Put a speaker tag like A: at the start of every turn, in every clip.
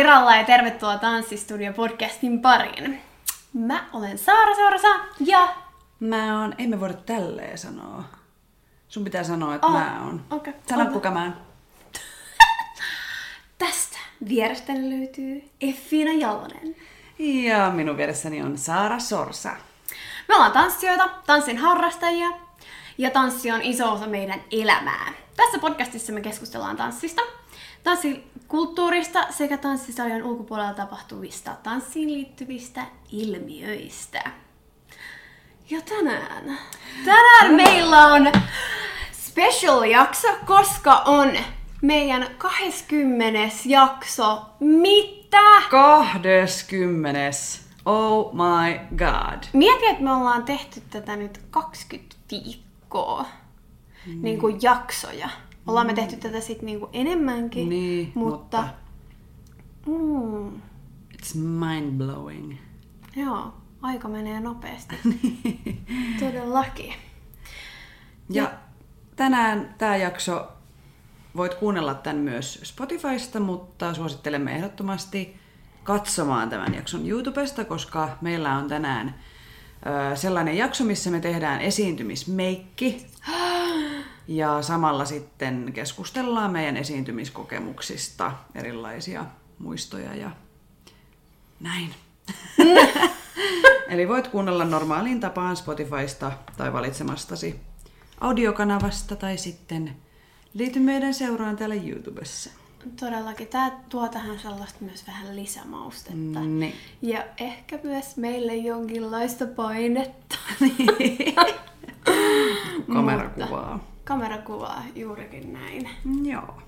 A: Tiralla ja tervetuloa Tanssistudio podcastin pariin. Mä olen Saara Sorsa ja...
B: Mä oon, ei me voida tälleen sanoa. Sun pitää sanoa, että
A: Oh,
B: mä oon.
A: okei.
B: Sano
A: Ota.
B: kuka mä oon.
A: Tästä vierestäni löytyy Effina Jalonen.
B: Ja minun vieressäni on Saara Sorsa.
A: Me ollaan tanssijoita, tanssin harrastajia ja tanssi on iso osa meidän elämää. Tässä podcastissa me keskustellaan tanssista, tanssikulttuurista sekä tanssisalien ulkopuolella tapahtuvista tanssiin liittyvistä ilmiöistä. Ja tänään, tänään meillä on special jakso, koska on meidän 20. jakso. Mitä?
B: 20. Oh my god.
A: Mieti, että me ollaan tehty tätä nyt 20 viikkoa. Mm. Niin kuin jaksoja. Ollaan me tehty tätä sitten niin kuin enemmänkin.
B: Niin,
A: mutta... Mm,
B: It's mind blowing.
A: joo, aika menee nopeasti. Todellakin.
B: Ja tänään tämä jakso voit kuunnella tämän myös Spotifysta, mutta suosittelemme ehdottomasti katsomaan tämän jakson YouTubesta, koska meillä on tänään ö, sellainen jakso, missä me tehdään esiintymismeikki. Ja samalla sitten keskustellaan meidän esiintymiskokemuksista, erilaisia muistoja ja näin. Eli voit kuunnella normaaliin tapaan Spotifysta tai valitsemastasi audiokanavasta tai sitten liity meidän seuraan täällä YouTubessa.
A: Todellakin. Tämä tuo tähän sellaista myös vähän lisämaustetta.
B: Niin.
A: Ja ehkä myös meille jonkinlaista painetta.
B: Kamerakuvaa.
A: Kamerakuvaa, juurikin näin.
B: Joo.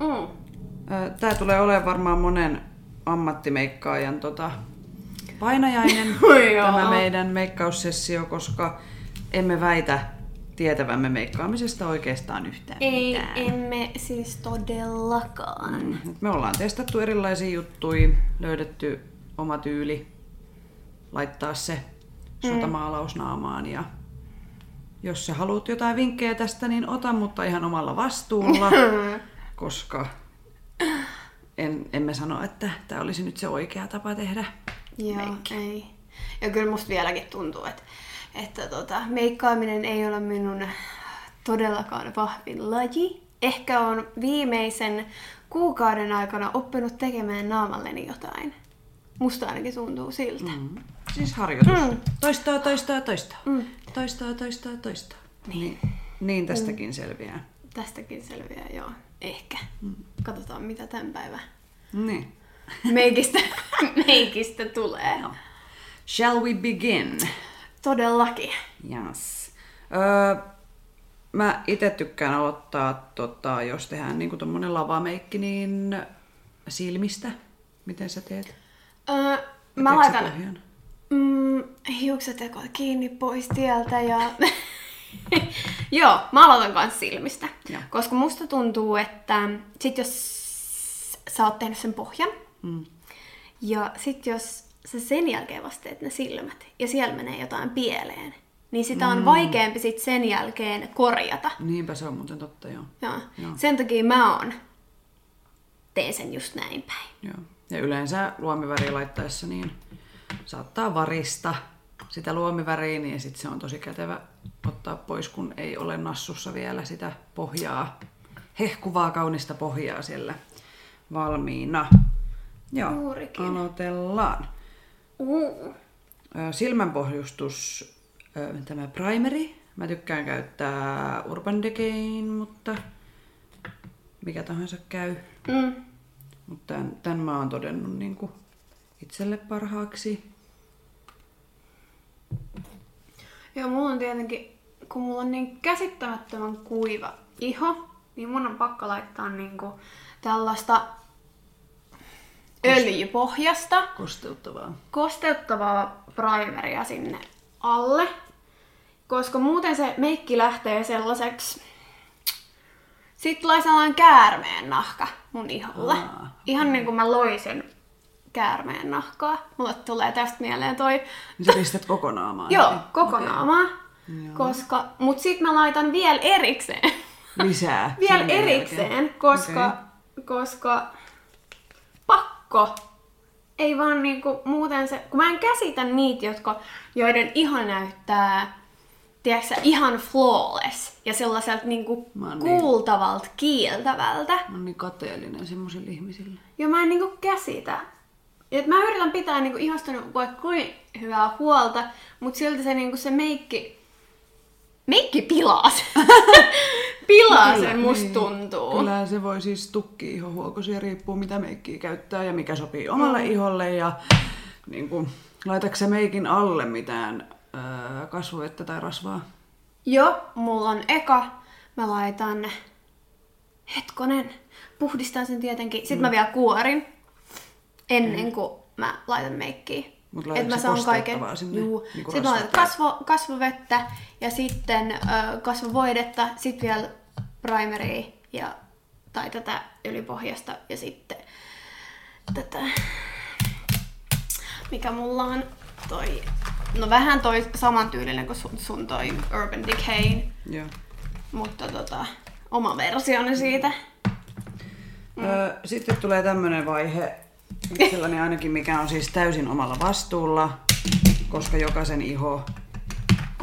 A: Mm.
B: Tämä tulee olemaan varmaan monen ammattimeikkaajan tota, painajainen, tämä meidän meikkaussessio, koska emme väitä tietävämme meikkaamisesta oikeastaan yhtään
A: Ei,
B: mitään.
A: emme siis todellakaan.
B: Mm. Me ollaan testattu erilaisia juttuja, löydetty oma tyyli, laittaa se sotamaalausnaamaan ja jos sä haluat jotain vinkkejä tästä, niin ota, mutta ihan omalla vastuulla, koska en, emme sano, että tämä olisi nyt se oikea tapa tehdä.
A: Joo, ei. Ja kyllä musta vieläkin tuntuu, että, että tota, meikkaaminen ei ole minun todellakaan vahvin laji. Ehkä on viimeisen kuukauden aikana oppinut tekemään naamalleni jotain. Musta ainakin tuntuu siltä. Mm.
B: Siis harjoitus.
A: Mm.
B: Toistaa, toistaa, toistaa.
A: Mm.
B: Mm. Toistaa, toistaa, toistaa. Niin, niin tästäkin selviää.
A: Tästäkin selviää, joo. Ehkä. Mm. Katsotaan, mitä tämän päivän
B: Niin.
A: meikistä, meikistä tulee.
B: No. Shall we begin?
A: Todellakin.
B: Yes. Öö, mä itse tykkään aloittaa, tota, jos tehdään niinku tommonen lavameikki, niin silmistä. Miten sä teet?
A: Öö, mä laitan mm, hiuksetekot kiinni pois tieltä ja... Joo, mä aloitan kans silmistä.
B: Joo.
A: Koska musta tuntuu, että sit jos sä oot tehnyt sen pohjan,
B: Mm.
A: ja sit jos sä sen jälkeen vasta teet ne silmät, ja siellä menee jotain pieleen, niin sitä on vaikeampi sit sen jälkeen korjata.
B: Niinpä se on muuten totta, joo.
A: Joo.
B: Joo.
A: Sen takia mä oon teen sen just näin päin.
B: joo. Ja yleensä luomiväriä laittaessa niin saattaa varista sitä luomiväriä, niin sitten se on tosi kätevä ottaa pois, kun ei ole nassussa vielä sitä pohjaa, hehkuvaa kaunista pohjaa siellä valmiina. Joo,
A: Juurikin.
B: aloitellaan.
A: Uh.
B: Silmänpohjustus, tämä primeri. Mä tykkään käyttää Urban Decay'n, mutta mikä tahansa käy.
A: Mm.
B: Mutta tämän, tämän mä oon todennut niin kuin itselle parhaaksi.
A: Joo, mulla on tietenkin, kun mulla on niin käsittämättömän kuiva iho, niin mun on pakko laittaa niinku tällaista öljypohjasta
B: Kosteuttavaa.
A: kosteuttavaa primeria sinne alle, koska muuten se meikki lähtee sellaiseksi sitten tulee sellainen käärmeen nahka mun iholle.
B: Aa,
A: Ihan niin kuin mä loisin käärmeen nahkaa. Mulle tulee tästä mieleen toi
B: Niin sä pistät koko naamaa
A: Joo,
B: heti?
A: koko
B: Okei.
A: naamaa.
B: Joo.
A: Koska, mut sit mä laitan vielä erikseen.
B: Lisää.
A: vielä erikseen,
B: jälkeen.
A: koska, koska pakko. Ei vaan niinku muuten se, kun mä en käsitä niitä, jotka, joiden iho näyttää, tiedätkö, ihan flawless ja sellaiselta niinku
B: oon niin-
A: kuultavalta, kiiltävältä.
B: Mä oon niin kateellinen semmoisille ihmisille.
A: Ja mä en niinku käsitä. Et mä yritän pitää niinku ihastunut vaikka kuin hyvää huolta, mutta silti se, niinku se meikki, meikki pilaa sen. pilaa
B: Kyllä,
A: sen, musta
B: niin.
A: tuntuu.
B: Kyllä se voi siis tukki ihohuokosia, riippuu mitä meikkiä käyttää ja mikä sopii omalle
A: Mm.
B: iholle. Ja niin kuin, laitatko meikin alle mitään öö, kasvovettä tai rasvaa?
A: Joo, mulla on eka. Mä laitan, hetkonen, puhdistan sen tietenkin. Sitten
B: Mm.
A: mä vielä kuorin ennen kuin mä laitan meikkiä.
B: Mut
A: Et
B: laitatko
A: mä saan kaiken.
B: sinne,
A: Juu.
B: niin
A: sitten mä laitan kasvo, kasvovettä ja sitten ö, kasvovoidetta, sitten vielä primeria ja, tai tätä ylipohjasta ja sitten tätä, mikä mulla on toi, no vähän toi samantyylinen kuin sun, sun toi Urban Decay,
B: Joo.
A: mutta tota, oma versioni siitä.
B: Mm. Öö, sitten tulee tämmönen vaihe, itselläni ainakin, mikä on siis täysin omalla vastuulla, koska jokaisen iho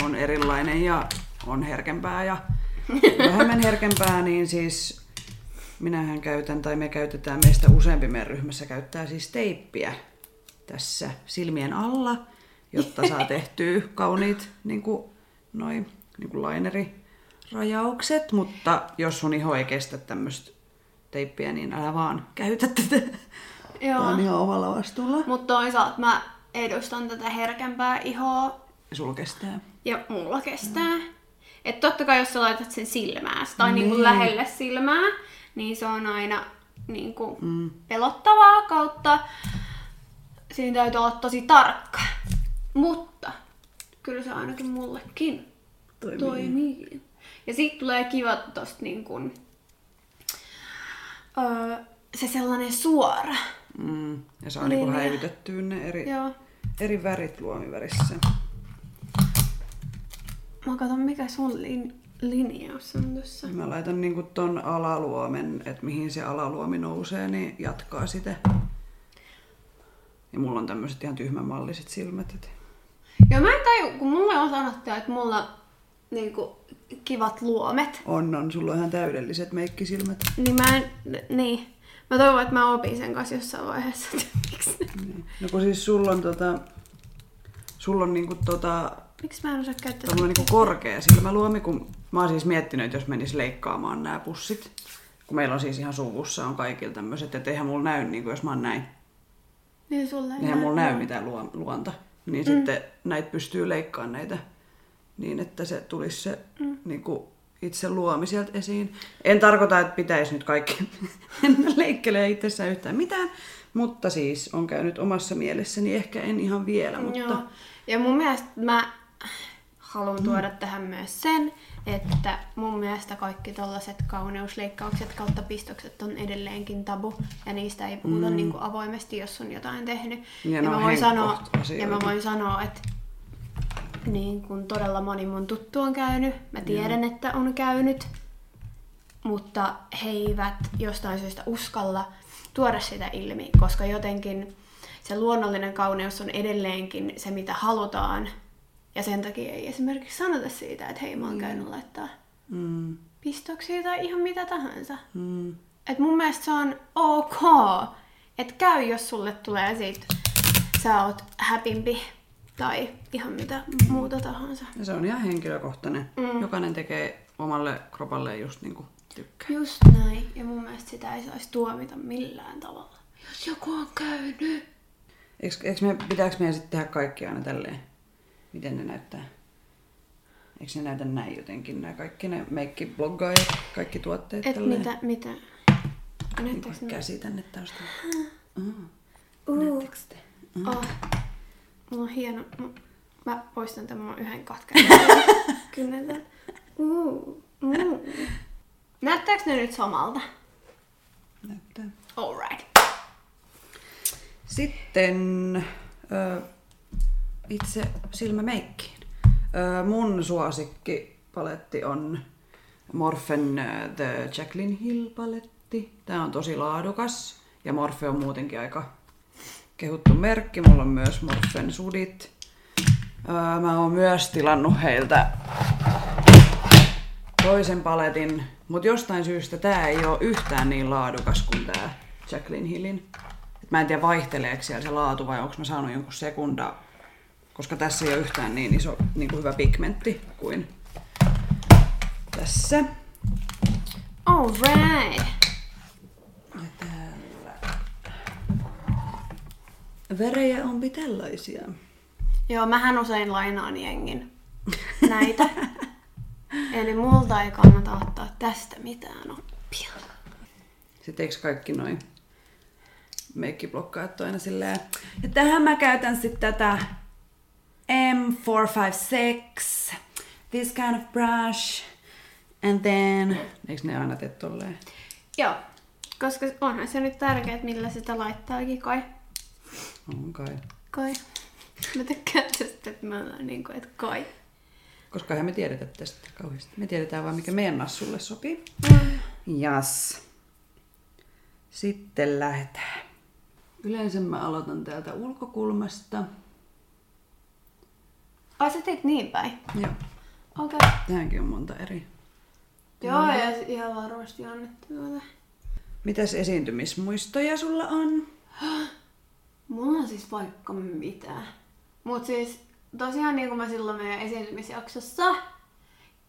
B: on erilainen ja on herkempää ja vähemmän herkempää, niin siis minähän käytän, tai me käytetään, meistä useampi meidän ryhmässä käyttää siis teippiä tässä silmien alla, jotta saa tehtyä kauniit niin kuin, noi, niin kuin linerirajaukset, mutta jos sun iho ei kestä tämmöistä teippiä, niin älä vaan käytä tätä. Tämä on ihan omalla vastuulla.
A: Mutta toisaalta mä edustan tätä herkempää ihoa
B: Ja sulla kestää.
A: ja mulla kestää. Et totta kai jos sä laitat sen silmään tai niin.
B: Niin.
A: niinku lähelle silmää, niin se on aina niinku mm. pelottavaa kautta. Siinä täytyy olla tosi tarkka. Mutta kyllä se ainakin mullekin
B: Toimii.
A: toimii. Ja sitten tulee kiva tosta niin kun, öö, se sellainen suora.
B: Mm. Ja saa niinku
A: Linja.
B: häivytettyä ne eri,
A: Joo.
B: eri värit luomivärissä.
A: Mä katson mikä sun lin, linjaus on tossa.
B: Mä laitan niinku ton alaluomen, että mihin se alaluomi nousee, niin jatkaa sitä. Ja mulla on tämmöiset ihan tyhmämalliset silmät. Et...
A: Joo, mä en taju, kun mulle on sanottu, että mulla niinku kivat luomet.
B: On, on. Sulla on ihan täydelliset meikkisilmät.
A: Niin mä en, niin. Mä toivon, että mä opin sen kanssa jossain vaiheessa, että miksi,
B: Niin. No kun siis sulla on tota... Sulla on niinku tota...
A: miksi mä en osaa käyttää
B: Tommonen niinku korkea silmäluomi, kun mä oon siis miettinyt, että jos menis leikkaamaan nämä pussit, kun meillä on siis ihan suvussa on kaikilla tämmöiset, että eihän mulla näy, niin jos mä oon näin,
A: Niin sulle ei
B: eihän mulla
A: näy.
B: näy mitään luo- luonta. Niin mm. sitten näitä pystyy leikkaamaan näitä niin, että se tulisi se mm. niin kuin itse luomi sieltä esiin. En tarkoita, että pitäisi nyt kaikki leikkelee itsessään yhtään mitään, mutta siis on käynyt omassa mielessäni, ehkä en ihan vielä, mutta
A: Joo. Ja mun mielestä mä haluan tuoda tähän myös sen, että mun mielestä kaikki tällaiset kauneusleikkaukset kautta pistokset on edelleenkin tabu ja niistä ei puhuta mm. niin kuin avoimesti, jos on jotain tehnyt.
B: Ja
A: Ja,
B: ne
A: mä voin sanoa, ja mä voin sanoa, että niin kun todella moni mun tuttu on käynyt, mä tiedän, mm. että on käynyt, mutta he eivät jostain syystä uskalla tuoda sitä ilmi, koska jotenkin se luonnollinen kauneus on edelleenkin se, mitä halutaan. Ja sen takia ei esimerkiksi sanota siitä, että hei, mä oon käynyt laittaa
B: mm,
A: pistoksia tai ihan mitä tahansa.
B: mm,
A: Et mun mielestä se on ok, että käy, jos sulle tulee siitä, sä oot häpimpi tai ihan mitä muuta tahansa.
B: ja se on ihan henkilökohtainen. Mm. Jokainen tekee omalle kropalle just niin kuin tykkää.
A: Just näin. Ja mun mielestä sitä ei saisi tuomita millään tavalla. Jos joku on käynyt.
B: Eikö, eikö me, pitääkö meidän sitten tehdä kaikki aina tälleen? Miten ne näyttää? Eikö ne näytä näin jotenkin, nämä kaikki ne meikkibloggaajat, kaikki tuotteet
A: Et
B: tälleen?
A: mitä, mitä?
B: Niin
A: Näyttääks
B: kuin
A: ne?
B: käsi tänne taustalla. Mm.
A: Uh.
B: Näettekö te?
A: Oh. Mulla on hieno. Mä- poistan tämän mun yhden katkan. Kynnetän. Uh. Näyttääks ne nyt samalta?
B: Näyttää.
A: Alright.
B: Sitten ö, itse silmämeikkiin. Ö, mun suosikkipaletti on Morphen The Jacqueline Hill paletti. Tää on tosi laadukas Ja Morfe on muutenkin aika kehuttu merkki. Mulla on myös Morfen sudit. Öö, mä oon myös tilannut heiltä toisen paletin, mutta jostain syystä tää ei ole yhtään niin laadukas kuin tää Jacqueline Hillin. Et mä en tiedä vaihteleeko siellä se laatu vai onko mä saanut jonkun sekunda, koska tässä ei ole yhtään niin iso niin kuin hyvä pigmentti kuin tässä.
A: Alright.
B: Ja täällä. Värejä onpi tällaisia.
A: Joo, mähän usein lainaan jengin näitä. Eli multa ei kannata ottaa tästä mitään oppia.
B: Sitten eikö kaikki noin meikkiblokkaajat on aina silleen, ja tähän mä käytän sitten tätä M456, this kind of brush, and then, eikö ne aina tee tolleen?
A: Joo, koska onhan se nyt tärkeää, millä sitä laittaakin kai.
B: On kai.
A: Kai. Mä tykkään tästä, että me ollaan niin kuin, että kai.
B: Koska eihän me tiedetä tästä kauheasti. Me tiedetään vaan, mikä meidän nassulle sopii.
A: Mm.
B: Jas. Sitten lähdetään. Yleensä mä aloitan täältä ulkokulmasta.
A: Ai sä teit niin päin?
B: Joo.
A: Okei. Okay.
B: Tähänkin on monta eri.
A: Joo, ja ihan varmasti annettu tuota.
B: Mitäs esiintymismuistoja sulla on?
A: Mulla on siis vaikka mitä. Mut siis tosiaan niin kuin mä silloin meidän esiintymisjaksossa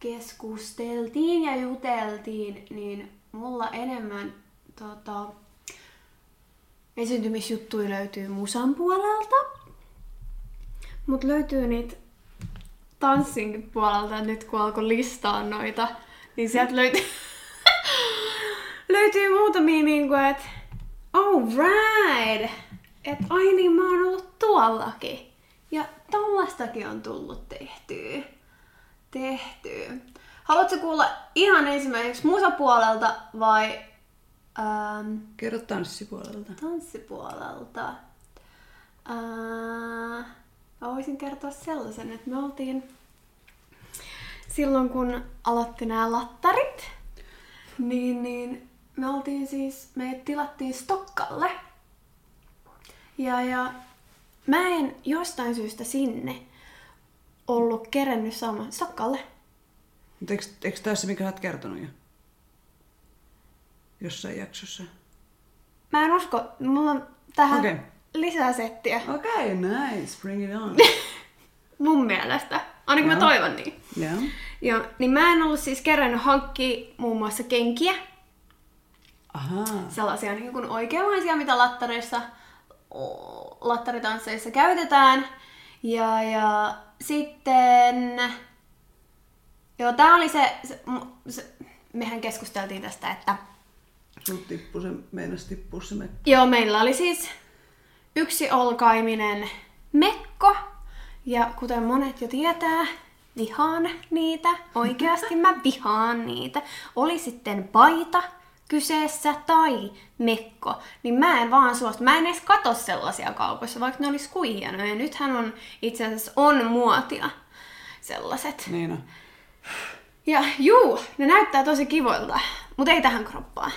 A: keskusteltiin ja juteltiin, niin mulla enemmän tota, esiintymisjuttuja löytyy musan puolelta. Mut löytyy niitä tanssinkin puolelta, nyt kun alkoi listaa noita, niin sieltä löytyy, löytyy muutamia niinku, että oh right, että ai niin mä oon ollut tuollakin. Ja tollastakin on tullut tehtyä. Tehtyä. Haluatko kuulla ihan ensimmäiseksi musapuolelta vai ähm,
B: Kerro tanssipuolelta.
A: tanssipuolelta? Äh, mä voisin kertoa sellaisen, että me oltiin silloin kun aloitti nämä lattarit, niin, niin me oltiin siis, me tilattiin Stokkalle. Ja, ja mä en jostain syystä sinne ollut kerennyt saamaan Stokkalle.
B: Mutta eikö, eikö tämä se, mikä sä oot kertonut jo? Jossain jaksossa.
A: Mä en usko, mulla on tähän okay. lisää settiä.
B: Okei, okay, nice. Bring it on.
A: Mun mielestä. Ainakin mä
B: Joo.
A: toivon niin.
B: Joo.
A: Joo, niin mä en ollut siis kerännyt hankkia muun muassa kenkiä.
B: Ahaa.
A: Sellaisia niin kuin oikeanlaisia, mitä lattareissa, lattaritansseissa käytetään. Ja, ja sitten... Joo, tää oli se, se, se... Mehän keskusteltiin tästä, että
B: Sul tippu se, meinas tippuu se me.
A: Joo, meillä oli siis yksi olkaiminen mekko. Ja kuten monet jo tietää, vihaan niitä. Oikeasti mä vihaan niitä. Oli sitten paita kyseessä tai mekko, niin mä en vaan suostu. Mä en edes katso sellaisia kaupoissa, vaikka ne olisi kuin hienoja. Nythän on itse asiassa on muotia sellaiset.
B: Niin on.
A: Ja juu, ne näyttää tosi kivoilta, mutta ei tähän kroppaan.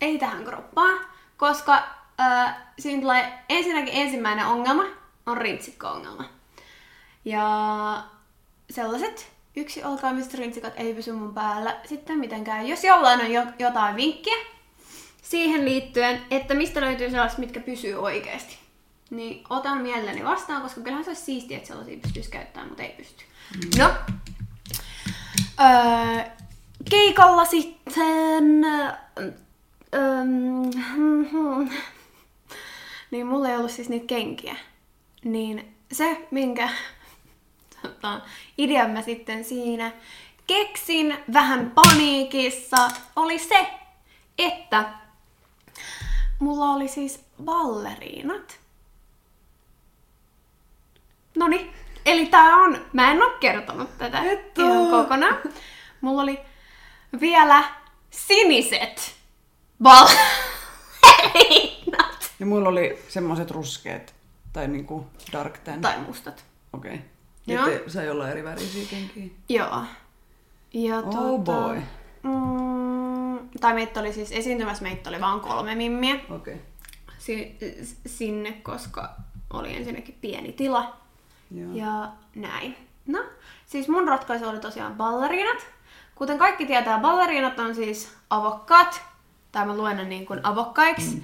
A: Ei tähän kroppaan, koska äh, siinä tulee ensinnäkin ensimmäinen ongelma on rintsikko-ongelma. Ja sellaiset yksi olkaamiset rintsikat ei pysy mun päällä sitten mitenkään. Jos jollain on jo, jotain vinkkiä siihen liittyen, että mistä löytyy sellaiset, mitkä pysyy oikeasti, niin otan mielelläni vastaan, koska kyllähän se olisi siistiä, että sellaisia pystyisi käyttämään, mutta ei pysty. No, Öö, keikalla sitten... Öö, niin mulla ei ollut siis niitä kenkiä. Niin se, minkä tota, idean mä sitten siinä keksin vähän paniikissa, oli se, että mulla oli siis balleriinat. Noni, eli tää on, mä en oo kertonut tätä
B: Et
A: ihan kokonaan. Mulla oli vielä siniset balleriinat.
B: Ja mulla oli semmoset ruskeat, tai niinku dark tan.
A: Tai mustat.
B: Okei. Okay.
A: Joo.
B: Että sai olla eri värisiä kenkiä.
A: Joo. Ja
B: Oh
A: tota,
B: boy.
A: Mm, tai meitä oli siis esiintymässä, meitä oli vaan kolme mimmiä
B: Okei. Okay.
A: si- sinne, koska oli ensinnäkin pieni tila
B: Joo.
A: ja näin. No, siis mun ratkaisu oli tosiaan ballerinat. Kuten kaikki tietää, ballerinat on siis avokkaat, tai mä luen ne niin kuin avokkaiksi. Mm.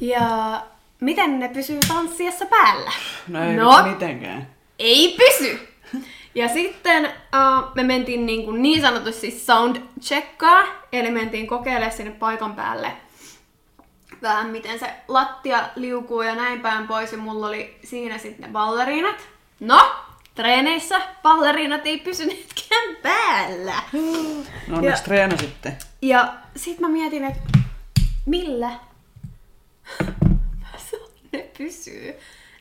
A: Ja miten ne pysyy tanssiessa päällä?
B: No ei
A: no
B: mitenkään.
A: Ei pysy! Ja sitten uh, me mentiin niin, kuin niin sanotusti sound checkaa, eli mentiin kokeilemaan sinne paikan päälle vähän miten se lattia liukuu ja näin päin pois, ja mulla oli siinä sitten ne ballerinat. No, treeneissä ballerinat ei pysyneetkään päällä.
B: No onneksi treenasitte.
A: Ja sit mä mietin, että millä ne pysyy.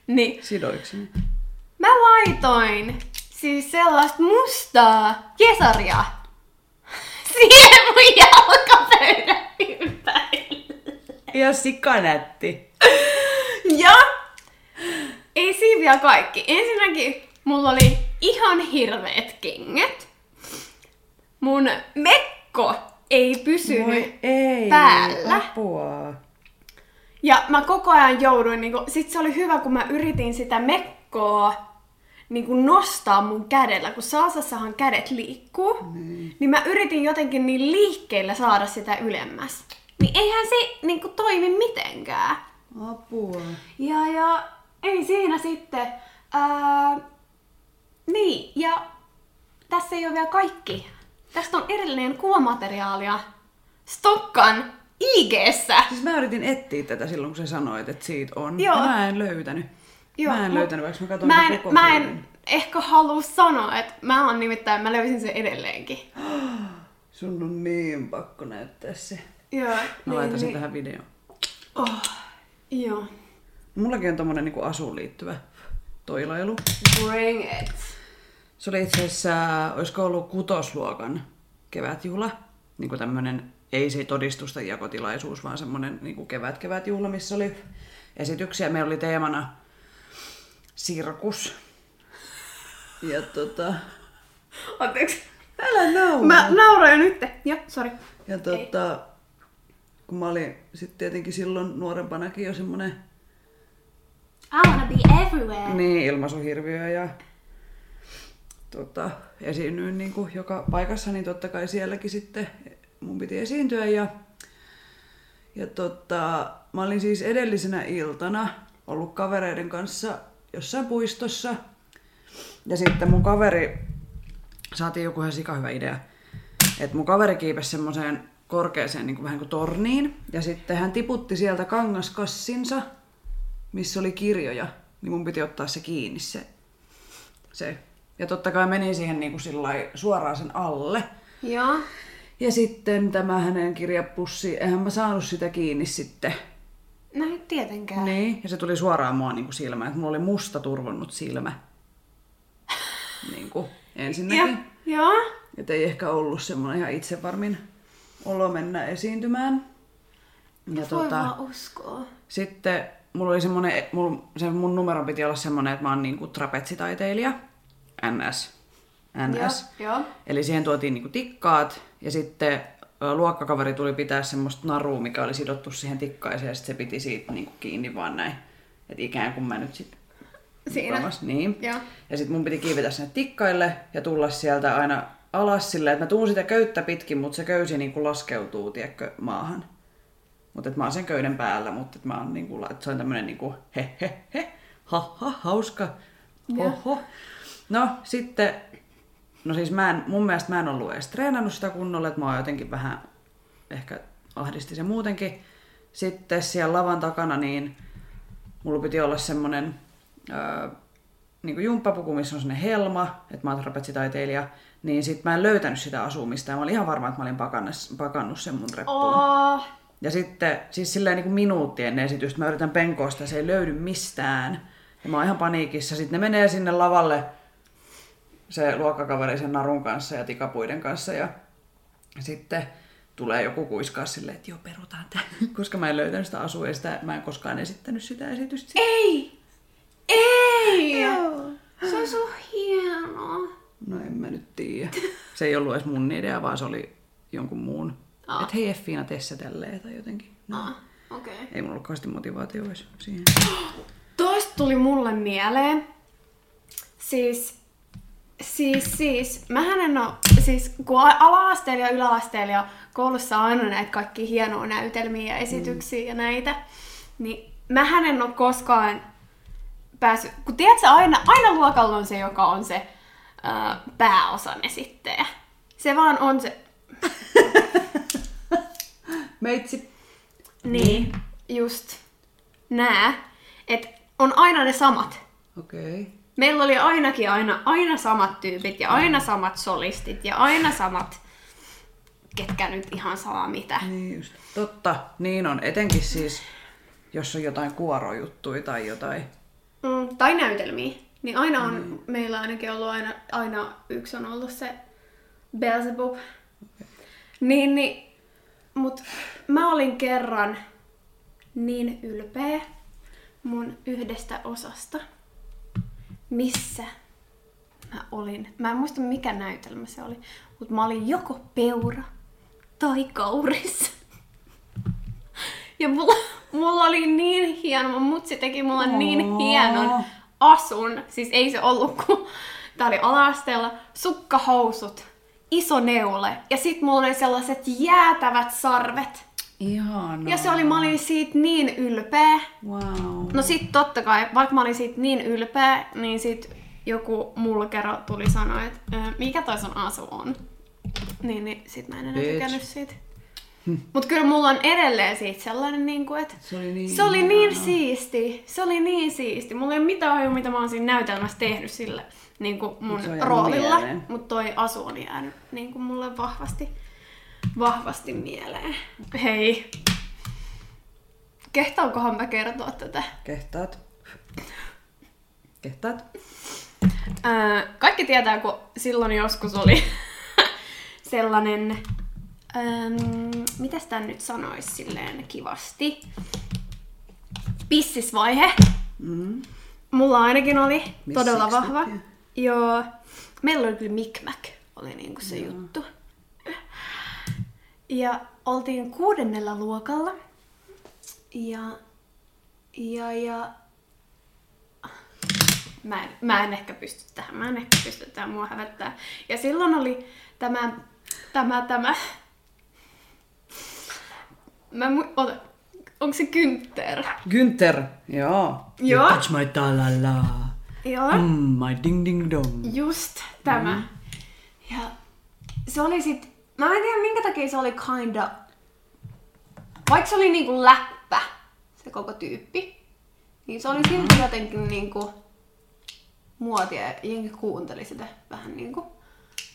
A: Niin
B: Sidoiksi.
A: Mä laitoin siis sellaista mustaa kesaria siihen mun jalkapöydän ympärille.
B: Ja sikanätti.
A: Ja ei siinä vielä kaikki. Ensinnäkin mulla oli ihan hirveet kengät. Mun mekko ei pysynyt
B: Voi ei.
A: päällä.
B: Apua.
A: Ja mä koko ajan jouduin, niinku, sit se oli hyvä, kun mä yritin sitä mekkoa niinku nostaa mun kädellä, kun saasassahan kädet liikkuu, niin. niin mä yritin jotenkin niin liikkeellä saada sitä ylemmäs. Niin eihän se niinku toimi mitenkään.
B: Apua.
A: Ja, ja ei siinä sitten. Ää, niin, ja tässä ei ole vielä kaikki. Tästä on erillinen kuvamateriaalia Stokkan IG-ssä.
B: Siis mä yritin etsiä tätä silloin, kun sä sanoit, että siitä on.
A: Joo.
B: Mä en löytänyt.
A: Joo,
B: mä en
A: mut
B: löytänyt, vaikka mä katsoin
A: Mä en,
B: koko
A: mä
B: filmin.
A: en ehkä halua sanoa, että mä oon nimittäin, mä löysin sen edelleenkin.
B: Sun on niin pakko näyttää se.
A: Joo,
B: Mä laitan sen tähän videoon.
A: Oh, joo.
B: Mullakin on tommonen niinku asuun liittyvä toilailu.
A: Bring it.
B: Se oli itse asiassa, olisiko ollut kutosluokan kevätjuhla. Niin kuin tämmönen, ei se todistusten jakotilaisuus, vaan semmonen niin kuin kevät-kevätjuhla, missä oli esityksiä. Meillä oli teemana sirkus. Ja tota...
A: Anteeksi.
B: Älä naura!
A: Mä nauroin jo nyt. Joo, sori.
B: Ja tota, kun mä olin sitten tietenkin silloin nuorempanakin jo semmonen
A: I wanna be everywhere.
B: niin, ilmaisuhirviö ja tota, esiinnyin niin kuin joka paikassa, niin totta kai sielläkin sitten mun piti esiintyä. Ja, ja tota, mä olin siis edellisenä iltana ollut kavereiden kanssa jossain puistossa. Ja sitten mun kaveri, saatiin joku ihan sika hyvä idea, että mun kaveri kiipesi semmoiseen korkeaseen niin kuin vähän kuin torniin. Ja sitten hän tiputti sieltä kangaskassinsa, missä oli kirjoja. Niin mun piti ottaa se kiinni se. se. Ja totta kai meni siihen niin kuin suoraan sen alle.
A: Joo.
B: Ja sitten tämä hänen kirjapussi, eihän mä saanut sitä kiinni sitten.
A: No ei tietenkään.
B: Niin, ja se tuli suoraan mua niin kuin silmään, että mulla oli musta turvonnut silmä. Niin kuin ensinnäkin.
A: Ja, joo.
B: Että ei ehkä ollut semmoinen ihan itsevarmin olo mennä esiintymään. Ja
A: Voi
B: tota,
A: vaan uskoa.
B: sitten mulla oli semmoinen, mulla, se mun numero piti olla semmoinen, että mä oon niinku trapetsitaiteilija. NS. NS.
A: Joo, joo.
B: Eli siihen tuotiin niinku tikkaat ja sitten luokkakaveri tuli pitää semmoista narua, mikä oli sidottu siihen tikkaiseen ja sitten se piti siitä niinku kiinni vaan näin. Että ikään kuin mä nyt sit
A: Siinä.
B: mukamas, niin.
A: Joo.
B: Ja sitten mun piti kiivetä sinne tikkaille ja tulla sieltä aina alas silleen, että mä tuun sitä köyttä pitkin, mutta se köysi niinku laskeutuu, tiedätkö, maahan. Mutta mä oon sen köyden päällä, mutta mä oon niinku, että se on tämmönen niinku he he he, ha ha, hauska, oho. No sitten, no siis mä en, mun mielestä mä en ollut edes treenannut sitä kunnolla, että mä oon jotenkin vähän, ehkä ahdisti se muutenkin. Sitten siellä lavan takana niin mulla piti olla semmonen öö, niin jumppapuku, missä on semmonen helma, että mä oon trapetsitaiteilija, niin sit mä en löytänyt sitä asumista ja mä olin ihan varma, että mä olin pakannut, pakannut sen mun reppuun.
A: Oh.
B: Ja sitten siis silleen niin minuutti ennen esitystä mä yritän penkoa sitä, se ei löydy mistään. Ja mä oon ihan paniikissa. Sitten ne menee sinne lavalle se luokkakaveri sen narun kanssa ja tikapuiden kanssa. Ja sitten tulee joku kuiskaa silleen, että joo, perutaan tää. Koska mä en löytänyt sitä asua ja sitä, mä en koskaan esittänyt sitä esitystä.
A: Ei! Ei!
B: Joo.
A: Se on so hienoa.
B: No en mä nyt tiedä. Se ei ollut edes mun idea, vaan se oli jonkun muun
A: Aa.
B: Että hei Effiina, tee se tälleen tai jotenkin. No.
A: Ah, okei. Okay.
B: Ei mulla ollut kauheasti motivaatio siihen.
A: Toista tuli mulle mieleen. Siis, siis, siis, mähän en oo, siis kun ala-asteella ja yläasteella ja koulussa on aina näitä kaikki hienoja näytelmiä ja esityksiä mm. ja näitä, niin mähän en oo koskaan päässyt, kun tiedätkö, aina, aina luokalla on se, joka on se ää, pääosan esittäjä. Se vaan on se,
B: Meitsi.
A: niin, just nää, että on aina ne samat.
B: Okei. Okay.
A: Meillä oli ainakin aina, aina samat tyypit ja aina samat solistit ja aina samat, ketkä nyt ihan sama mitä.
B: Niin just. Totta, niin on. Etenkin siis, jos on jotain kuorojuttuja tai jotain.
A: Mm, tai näytelmiä. Niin aina on, mm. meillä ainakin ollut aina, aina yksi on ollut se Beelzebub. Okay. Niin, niin, mut mä olin kerran niin ylpeä mun yhdestä osasta, missä mä olin. Mä en muista mikä näytelmä se oli, mutta mä olin joko peura tai kauris. Ja mulla, mulla oli niin hieno, mun mutsi teki mulle niin
B: Oo.
A: hienon asun. Siis ei se ollut, kun tää oli alasteella, sukkahousut, iso neule ja sit mulla oli sellaiset jäätävät sarvet.
B: Ihanaa.
A: Ja se oli, mä olin siitä niin ylpeä.
B: Wow.
A: No sit totta kai, vaikka mä olin siitä niin ylpeä, niin sit joku mulkero tuli sanoa, että "Ö, mikä toi sun asu on. Niin, niin sit mä en enää tykännyt siitä. Mut kyllä mulla on edelleen siitä sellainen, niin kuin, että
B: Se oli niin
A: se oli niin siisti. Se oli niin siisti. Mulla ei ole mitään hajua, mitä mä oon siinä näytelmässä tehnyt sillä niin kuin mun roolilla. Mutta toi asu on jäänyt niin kuin mulle vahvasti, vahvasti mieleen. Hei. Kehtaankohan mä kertoa tätä?
B: Kehtaat. Kehtaat?
A: Ää, kaikki tietää, kun silloin joskus oli sellainen, äm, mitäs tän nyt sanoisi silleen kivasti, pissisvaihe.
B: Mm.
A: Mulla ainakin oli todella
B: Missiks
A: vahva. Joo. Meillä oli kyllä Mikmäk, oli niinku se juttu. Ja oltiin kuudennella luokalla. Ja, ja, ja mä en, mä en ehkä pysty tähän, mä en ehkä pysty tähän, mua hävettää. Ja silloin oli tämä, tämä, tämä, mä mu- ota, onko se Günther?
B: Günther. Joo.
A: Joo.
B: You touch my talala.
A: Joo.
B: Mm, my ding ding dong.
A: Just tämä. Ja se oli sit, mä en tiedä minkä takia se oli kinda, vaikka se oli niinku läppä, se koko tyyppi, niin se oli silti jotenkin niinku muotia ja jengi kuunteli sitä vähän niinku.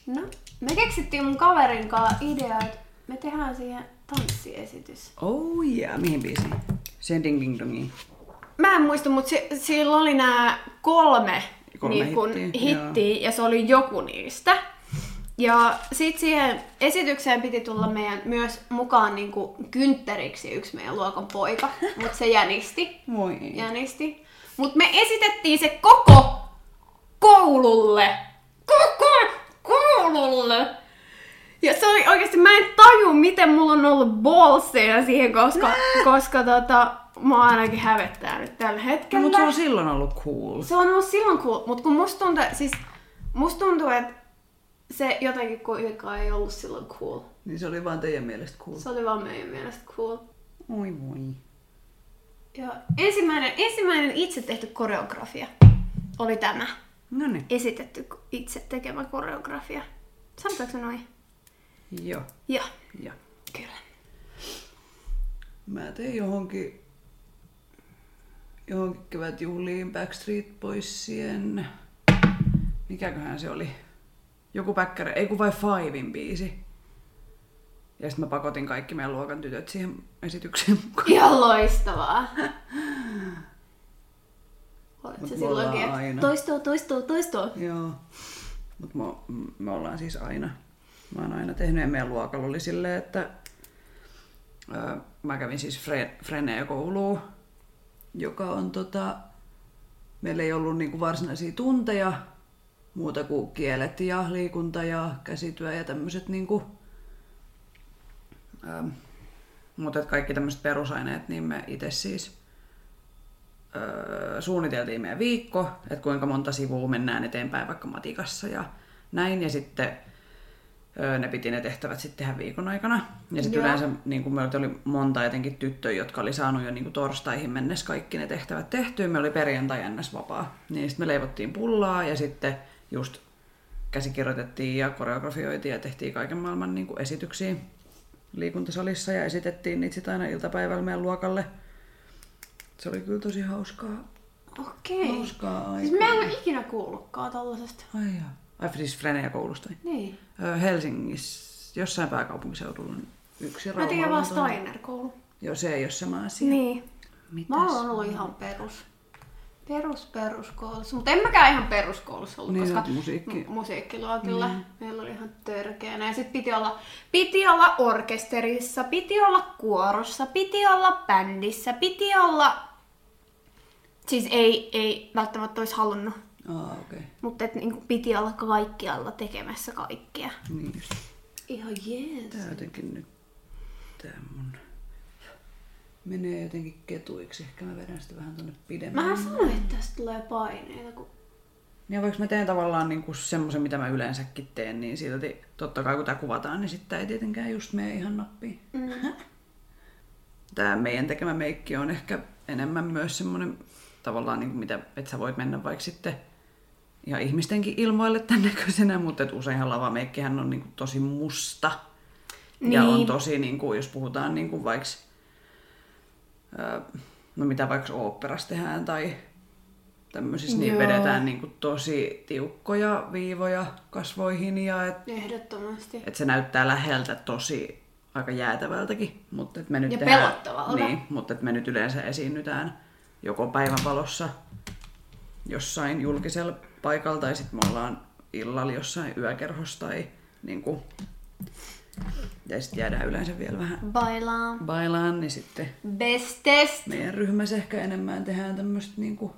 A: No, me keksittiin mun kaverin kanssa idea, että me tehdään siihen tanssiesitys.
B: Oh yeah, mihin biisiin? Sen ding ding dongiin.
A: Mä en muista, mutta si- sillä oli nämä kolme,
B: Kolme
A: niin kun,
B: hittiä,
A: hittiä ja se oli joku niistä. Ja sitten siihen esitykseen piti tulla meidän myös mukaan niin kyntteriksi yksi meidän luokan poika, mutta se jänisti.
B: Voi.
A: jänisti. Mutta me esitettiin se koko koululle. Koko koululle! Ja se oli oikeasti, mä en taju, miten mulla on ollut ballseja siihen, koska, koska tota, mä ainakin hävettää nyt tällä
B: No,
A: hetkellä.
B: mutta se on silloin ollut cool.
A: Se on ollut silloin cool, mutta kun musta tuntuu, siis musta tuntuu, että se jotenkin kuitenkaan ei ollut silloin cool.
B: Niin se oli vaan teidän mielestä cool.
A: Se oli vaan meidän mielestä cool.
B: Oi voi.
A: Ja ensimmäinen, ensimmäinen itse tehty koreografia oli tämä.
B: No niin.
A: Esitetty itse tekemä koreografia. Sanotaanko se noin?
B: Joo.
A: Joo,
B: Ja.
A: kyllä.
B: Mä tein johonkin, johonkin kevätjuhliin Backstreet Boysien, mikäköhän se oli? Joku päkkäri, ei kun vai Fivein biisi. Ja sitten mä pakotin kaikki meidän luokan tytöt siihen esitykseen mukaan.
A: Ihan loistavaa. Olet
B: Mut
A: se
B: me
A: silloinkin, että
B: aina.
A: toistuu, toistuu, toistuu.
B: Joo. Mutta me, me ollaan siis aina, mä oon aina tehnyt ja meidän luokalla oli silleen, että ö, mä kävin siis Fre, Freneen kouluun, joka on tota, meillä ei ollut niinku varsinaisia tunteja, muuta kuin kielet ja liikunta ja käsityö ja tämmöiset niinku, Ähm, mutta kaikki tämmöiset perusaineet, niin me itse siis öö, suunniteltiin meidän viikko, että kuinka monta sivua mennään eteenpäin vaikka matikassa ja näin. Ja sitten öö, ne piti ne tehtävät sitten tehdä viikon aikana. Ja sitten yleensä niin kun meillä oli monta etenkin tyttöjä, jotka oli saanut jo niin kuin torstaihin mennessä kaikki ne tehtävät tehtyä. Me oli perjantai ns. vapaa. Niin sitten me leivottiin pullaa ja sitten just käsikirjoitettiin ja koreografioitiin ja tehtiin kaiken maailman niin kuin esityksiä liikuntasalissa ja esitettiin niitä sitten aina iltapäivällä meidän luokalle. Se oli kyllä tosi hauskaa,
A: Okei.
B: hauskaa
A: Siis
B: aikaa.
A: mä en ole ikinä kuullutkaan tollasesta.
B: Ai jaa. Ai siis Freneja koulusta.
A: Niin.
B: Helsingissä, jossain pääkaupunkiseudulla on yksi
A: Mä tiedän vaan Steiner-koulu.
B: Joo, se ei ole sama asia.
A: Niin.
B: Mitäs?
A: Mä oon ollut ihan perus. Perus peruskoulussa. Mutta en mäkään ihan peruskoulussa ollut,
B: Niin,
A: koska
B: musiikki-
A: mu- musiikkiluokilla mm. meillä oli ihan törkeänä. Ja sit piti olla, piti olla orkesterissa, piti olla kuorossa, piti olla bändissä, piti olla... Siis ei, ei välttämättä olisi halunnut,
B: okei. Okay.
A: mutta et, niin piti olla kaikkialla tekemässä kaikkea.
B: Niin just.
A: Ihan jees.
B: Tää jotenkin nyt, tää mun menee jotenkin ketuiksi. Ehkä mä vedän sitä vähän tonne pidemmän.
A: Mähän sanoin, että tästä tulee paineita, kun
B: Ja vaikka mä teen tavallaan niinku semmoisen, mitä mä yleensäkin teen, niin silti totta kai kun tää kuvataan, niin sitten ei tietenkään just mene ihan nappiin.
A: Mm.
B: Tää meidän tekemä meikki on ehkä enemmän myös semmoinen tavallaan, niin kuin mitä, että sä voit mennä vaikka sitten ihan ihmistenkin ilmoille tämän näköisenä, mutta et useinhan lavameikkihän on niin kuin tosi musta. Niin. Ja on
A: Niin.
B: tosi, niin kuin, jos puhutaan niin kuin vaikka, no mitä vaikka oopperassa tehdään tai tämmöisissä, niin
A: Joo.
B: vedetään niin kuin tosi tiukkoja viivoja kasvoihin ja et,
A: ehdottomasti.
B: et se näyttää läheltä tosi aika jäätävältäkin. Mutta et me nyt
A: Ja
B: tehdään,
A: pelottavalta.
B: Niin, mutta et me nyt yleensä esiinnytään joko päivänvalossa jossain julkisella paikalla tai sitten me ollaan illalla jossain yökerhossa tai niin kuin, ja sitten jäädään yleensä vielä vähän
A: Bailaan.
B: bailaan, niin sitten
A: Bestest.
B: meidän ryhmässä ehkä enemmän tehdään tämmöistä niinku...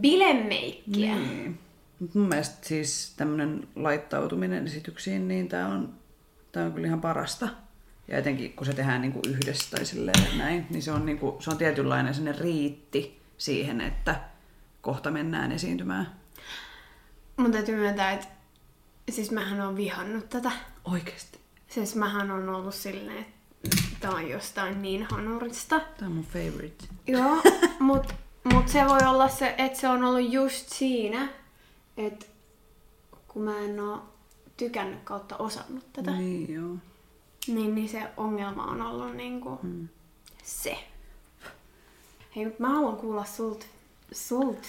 A: Bilemeikkiä.
B: Niin. Mut mun mielestä siis tämmöinen laittautuminen esityksiin, niin tää on, tää on kyllä ihan parasta. Ja etenkin kun se tehdään niinku yhdessä tai silleen näin, niin se on, niinku, se on tietynlainen sinne riitti siihen, että kohta mennään esiintymään.
A: Mun täytyy myöntää, että siis mähän on vihannut tätä.
B: Oikeesti.
A: Siis mähän on ollut silleen, että tää on jostain niin hanurista.
B: Tää on mun favorite.
A: Joo, mut, mut se voi olla se, että se on ollut just siinä, että kun mä en oo tykännyt kautta osannut tätä, niin,
B: joo.
A: niin, niin se ongelma on ollut niinku
B: Hmm.
A: se. Hei, mut mä haluan kuulla sult, sult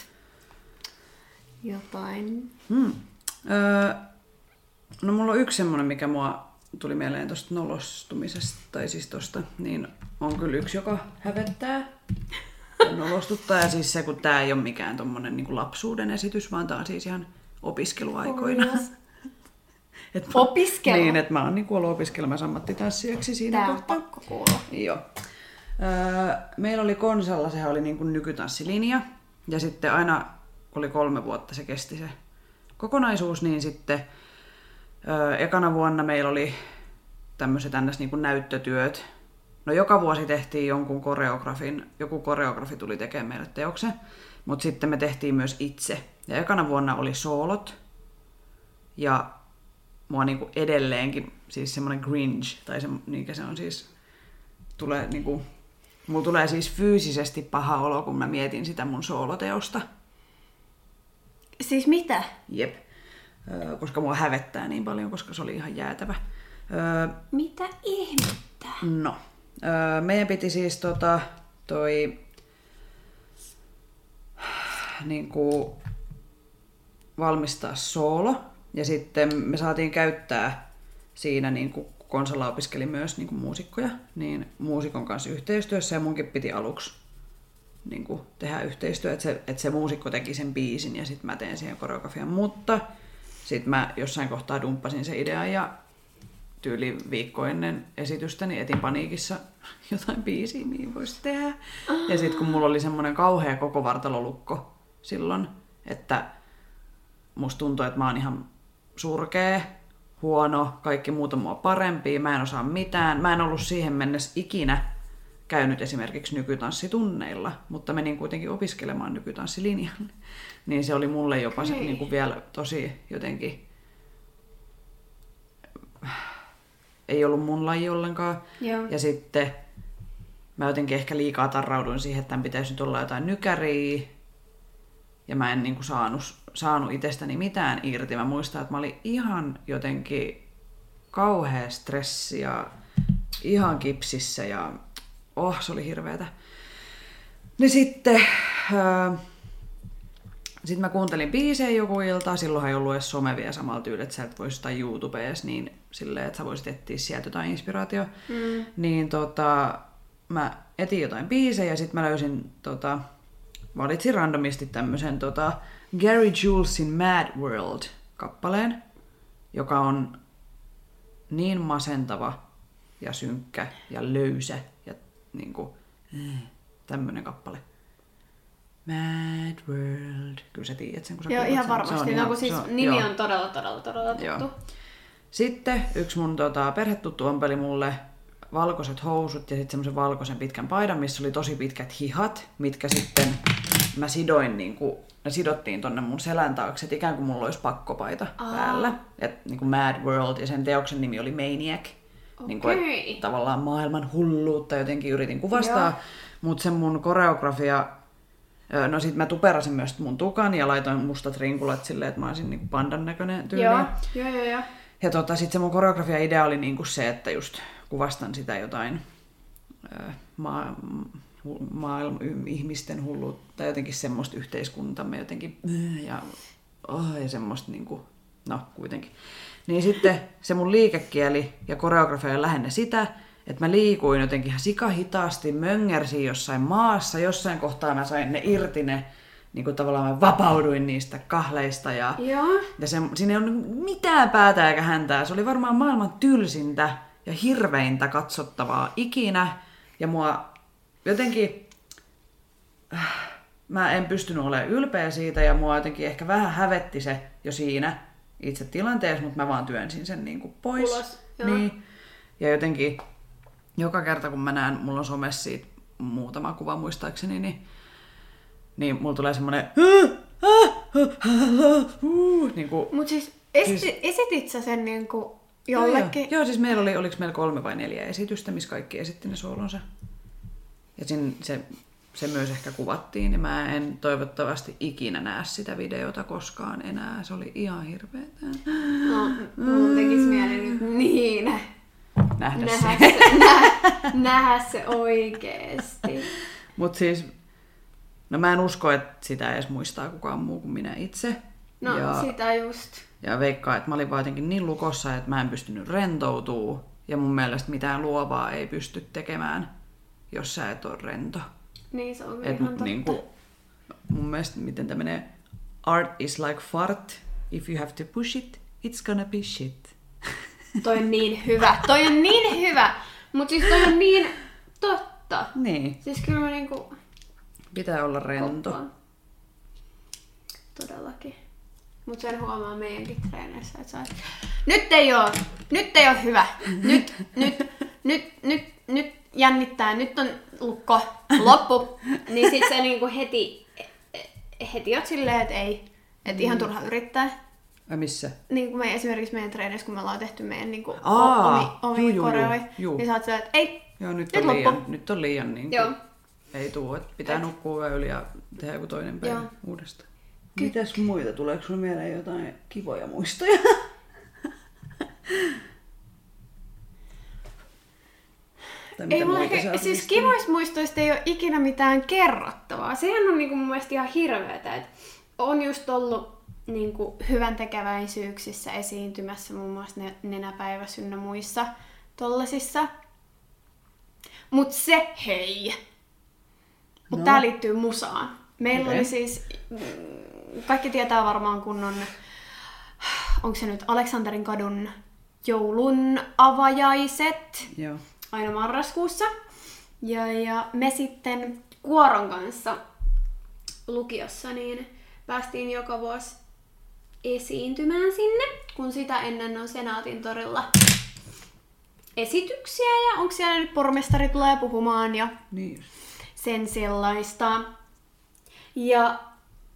A: jotain.
B: Hmm. Öö, no mulla on yksi semmonen, mikä mua tuli mieleen tosta nolostumisesta, tai siis tosta, niin on kyllä yksi, joka hävettää ja nolostuttaa. Ja siis se, kun tää ei ole mikään tommonen niin lapsuuden esitys, vaan tää on siis ihan opiskeluaikoina. Et mä-
A: Opiskelu?
B: Niin, että mä oon niin ollut opiskelemassa ammattitanssijaksi siinä
A: Tää on
B: kohtaa.
A: pakko kuulla.
B: Joo. Öö, meillä oli Konsalla, sehän oli niin kuin nykytanssilinja. Ja sitten aina, kun oli kolme vuotta se kesti se kokonaisuus, niin sitten öö, ekana vuonna meillä oli tämmöiset ns. Niin kuin näyttötyöt. No joka vuosi tehtiin jonkun koreografin, joku koreografi tuli tekemään meille teoksen, mutta sitten me tehtiin myös itse. Ja ekana vuonna oli soolot, ja mua niinku edelleenkin, siis semmoinen cringe, tai se, mikä se on siis, tulee niinku, mulla tulee siis fyysisesti paha olo, kun mä mietin sitä mun sooloteosta.
A: Siis mitä?
B: Jep. Koska mua hävettää niin paljon, koska se oli ihan jäätävä.
A: Mitä ihmettä?
B: No, meidän piti siis tota, toi niin kuin, valmistaa soolo ja sitten me saatiin käyttää siinä, niin kuin, kun Konsalla opiskeli myös niin kuin muusikkoja, niin muusikon kanssa yhteistyössä ja munkin piti aluksi niin kuin, tehdä yhteistyötä, että se, että se muusikko teki sen biisin ja sitten mä teen siihen koreografian, mutta sitten mä jossain kohtaa dumppasin se idean ja tyyli viikko ennen esitystä, niin etin paniikissa jotain biisiä, mihin voisi tehdä. Ja sitten kun mulla oli semmoinen kauhea koko vartalolukko silloin, että musta tuntui, että mä oon ihan surkea huono, kaikki muut on mua parempi, mä en osaa mitään. Mä en ollut siihen mennessä ikinä käynyt esimerkiksi nykytanssitunneilla, mutta menin kuitenkin opiskelemaan nykytanssilinjalle. Niin se oli mulle jopa se, niin kuin vielä tosi jotenkin... Ei ollut mun laji ollenkaan.
A: Joo.
B: Ja sitten mä jotenkin ehkä liikaa tarrauduin siihen, että tämän pitäisi nyt olla jotain nykäriä. Ja mä en niinku saanut, saanut itsestäni mitään irti. Mä muistan, että mä olin ihan jotenkin kauhea stressi ja ihan kipsissä ja oh, se oli hirveetä. Niin sitten, öö, sitten mä kuuntelin biisejä joku ilta, silloinhan ei ollut edes some vielä samalla tyyllä, että sä et voisi jostain YouTubeessa niin silleen, että sä voisit etsiä sieltä jotain inspiraatio. Mm. Niin tota, mä etin jotain biisejä ja sitten mä löysin, tota, valitsin randomisti tämmöisen tota, Gary Julesin Mad World-kappaleen, joka on niin masentava ja synkkä ja löysä ja niinku, tämmönen kappale. Mad World. Kyllä sä tiedät sen, kun sä
A: Joo, ihan
B: sen.
A: varmasti.
B: Se on
A: no,
B: ihan-
A: kun siis
B: se on-
A: nimi
B: joo.
A: on todella, todella, todella tuttu.
B: Joo. Sitten yksi mun tota, perhetuttu ompeli mulle valkoiset housut ja sitten semmoisen valkoisen pitkän paidan, missä oli tosi pitkät hihat, mitkä sitten mä sidoin niin kuin, ne sidottiin tonne mun selän taakse, että ikään kuin mulla olisi pakkopaita
A: Aa.
B: päällä. Et, niin kuin Mad World ja sen teoksen nimi oli Maniac. Niin kuin, tavallaan maailman hulluutta jotenkin yritin kuvastaa. Mutta se mun koreografia, no sit mä tuperasin myös mun tukan ja laitoin mustat rinkulat silleen, että mä olisin niin pandan näköinen tyyli.
A: Joo, joo, joo, joo.
B: Ja tota, sitten se mun koreografia-idea oli niinku se, että just kuvastan sitä jotain ö, maa, hu- maailman ihmisten hulluutta, jotenkin semmoista yhteiskuntamme jotenkin ja, oh, ja semmoista niinku, no kuitenkin. Niin sitten se mun liikekieli ja koreografia lähinnä sitä, että mä liikuin jotenkin ihan sikahitaasti, möngärsin jossain maassa, jossain kohtaa mä sain ne irti ne, niin kuin tavallaan mä vapauduin niistä kahleista ja
A: Joo.
B: ja se, siinä ei ole mitään päätä eikä häntää. Se oli varmaan maailman tylsintä ja hirveintä katsottavaa ikinä. Ja mua jotenkin... äh, Mä en pystynyt olemaan ylpeä siitä ja mua jotenkin ehkä vähän hävetti se jo siinä itse tilanteessa, mutta mä vaan työnsin sen niin kuin pois.
A: Ulos, joo.
B: niin. Ja jotenkin joka kerta kun mä näen, mulla on somessa siitä muutama kuva muistaakseni, niin, niin mulla tulee semmonen niin kuin,
A: Mut siis, esi- esitit sä sen niinku jollekin?
B: Joo, joo. joo, siis meillä oli, oliko meillä kolme vai neljä esitystä, missä kaikki esitti ne soolonsa. Ja sin, se, se myös ehkä kuvattiin, ja mä en toivottavasti ikinä näe sitä videota koskaan enää. Se oli ihan hirveetä.
A: No, mun tekis mieli nyt niin
B: Nähdä,
A: nähdä
B: se.
A: se, nä, nähdä se oikeesti.
B: Mut siis, no mä en usko, että sitä edes muistaa kukaan muu kuin minä itse.
A: No,
B: ja,
A: sitä just.
B: ja veikkaa, että mä olin vaan jotenkin niin lukossa, että mä en pystynyt rentoutuu. Ja mun mielestä mitään luovaa ei pysty tekemään, jos sä et ole rento.
A: Niin se on
B: Et,
A: ihan totta.
B: niinku, mun mielestä miten tämä menee, art is like fart, if you have to push it, it's gonna be shit.
A: Toi on niin hyvä. Toi on niin hyvä. Mut siis toi on niin totta.
B: Niin,
A: Siis kyllä mä niinku...
B: pitää olla rento.
A: koppaan. Todellakin. Mut sen huomaa meidänkin treeneissä, että sä oot, Nyt ei oo, nyt ei oo hyvä. Nyt, nyt, nyt, nyt, nyt jännittää, nyt on lukko, loppu. Niin sit sä niinku heti, heti oot silleen, että ei, että ihan turha yrittää.
B: Ja missä?
A: Niin kuin me esimerkiksi meidän treeneissä, kun me ollaan tehty meidän niin kuin,
B: Aa,
A: omi, omi
B: juu,
A: koreoja,
B: juu.
A: niin sä oot että ei,
B: Joo, nyt,
A: Nyt
B: on liian,
A: loppu.
B: nyt on liian niin
A: Joo.
B: ei tuu, että pitää
A: Et-
B: nukkua yöllä ja tehdä joku toinen päivä
A: Joo.
B: uudestaan. Mitäs muita? Tuleeko sulle mieleen jotain kivoja muistoja? tai
A: Ei mulla ehkä, siis kivoista muistoista ei ole ikinä mitään kerrottavaa. Sehän on niinku mun mielestä ihan hirveetä, että on just ollut niinku hyvän tekeväisyyksissä esiintymässä muun muassa ne- nenäpäivässä ynnä muissa tollasissa. Mut se hei! Mut
B: No.
A: tää liittyy musaan. Meillä
B: Okei.
A: oli siis, mm, kaikki tietää varmaan kunnon, onko se nyt Aleksanterin kadun joulun avajaiset
B: Joo.
A: Aina marraskuussa. Ja, ja me sitten Kuoron kanssa lukiossa niin päästiin joka vuosi esiintymään sinne kun sitä ennen on Senaatin torilla esityksiä ja onko siellä nyt pormestari tulee puhumaan ja
B: Niin
A: sen sellaista. Ja,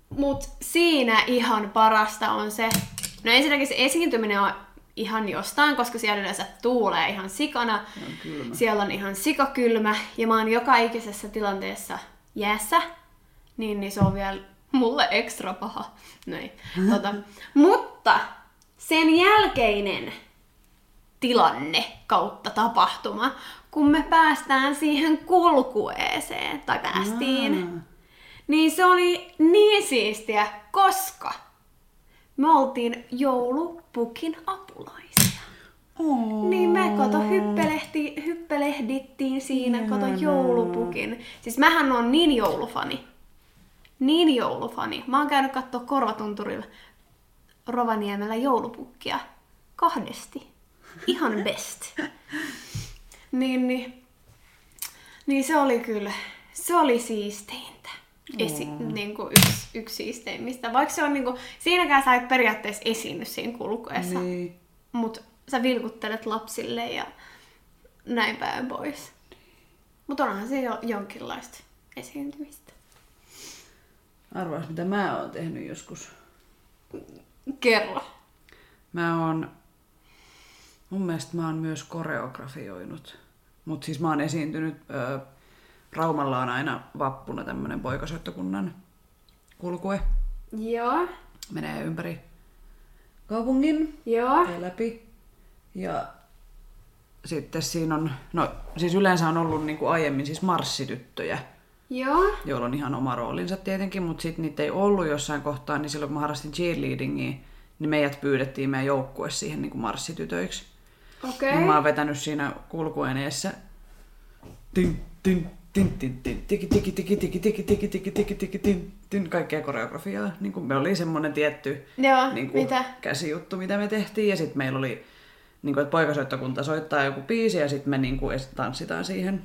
A: mut siinä ihan parasta on se, no ensinnäkin se esiintyminen on ihan jostain, koska siellä yleensä tuulee ihan sikana.
B: On kylmä.
A: Siellä on ihan sikakylmä ja mä oon joka ikisessä tilanteessa jäässä, niin, niin se on vielä mulle ekstra paha. No ei. Tota, mutta sen jälkeinen tilanne kautta tapahtuma, kun me päästään siihen kulkueeseen, tai päästiin,
B: Aa.
A: niin se oli niin siistiä, koska me oltiin joulupukin.
B: Oh.
A: Niin me kato hyppelehti, hyppelehdittiin siinä, kato joulupukin. Siis mähän on niin joulufani. Niin joulufani. Mä oon käynyt kattoo Korvatunturilla Rovaniemellä joulupukkia. Kahdesti. Ihan best. niin, niin, niin se oli kyllä, se oli siisteintä. Esi, niin kuin yksi, yksi siisteimmistä. Vaikka se on niin kuin, siinäkään sä et periaatteessa esiinny siinä kulkuessa.
B: Niin.
A: Mut sä vilkuttelet lapsille ja näin päin pois. Mutta onhan se jo jonkinlaista esiintymistä.
B: Arvaas, mitä mä oon tehnyt joskus.
A: Kerro.
B: Mä oon, mun mielestä mä oon myös koreografioinut. Mut siis mä oon esiintynyt, ö, Raumalla on aina vappuna tämmönen poikasoittokunnan kulkue.
A: Joo.
B: Menee ympäri kaupungin
A: Joo.
B: ja läpi. Ja sitten siinä on, no siis yleensä on ollut niin kuin aiemmin siis marssityttöjä,
A: Joo.
B: joilla on ihan oma roolinsa tietenkin, mutta sitten niitä ei ollut jossain kohtaa, niin silloin kun mä harrastin cheerleadingia, niin meidät pyydettiin meidän joukkue siihen niin kuin marssitytöiksi.
A: Okei.
B: Niin mä oon vetänyt siinä kulkuen eessä tin, tin, tin, tin, tin, tiki, tiki, tiki, tiki, tiki, tiki, tiki, tiki, tiki, tin, tin, kaikkea koreografiaa. Niin kuin me oli semmonen tietty
A: Joo,
B: niin kuin
A: mitä?
B: käsijuttu, mitä me tehtiin. Ja sitten meillä oli, niin kuin, että poikasoittokunta soittaa joku biisi ja sitten me niin kuin, tanssitaan siihen,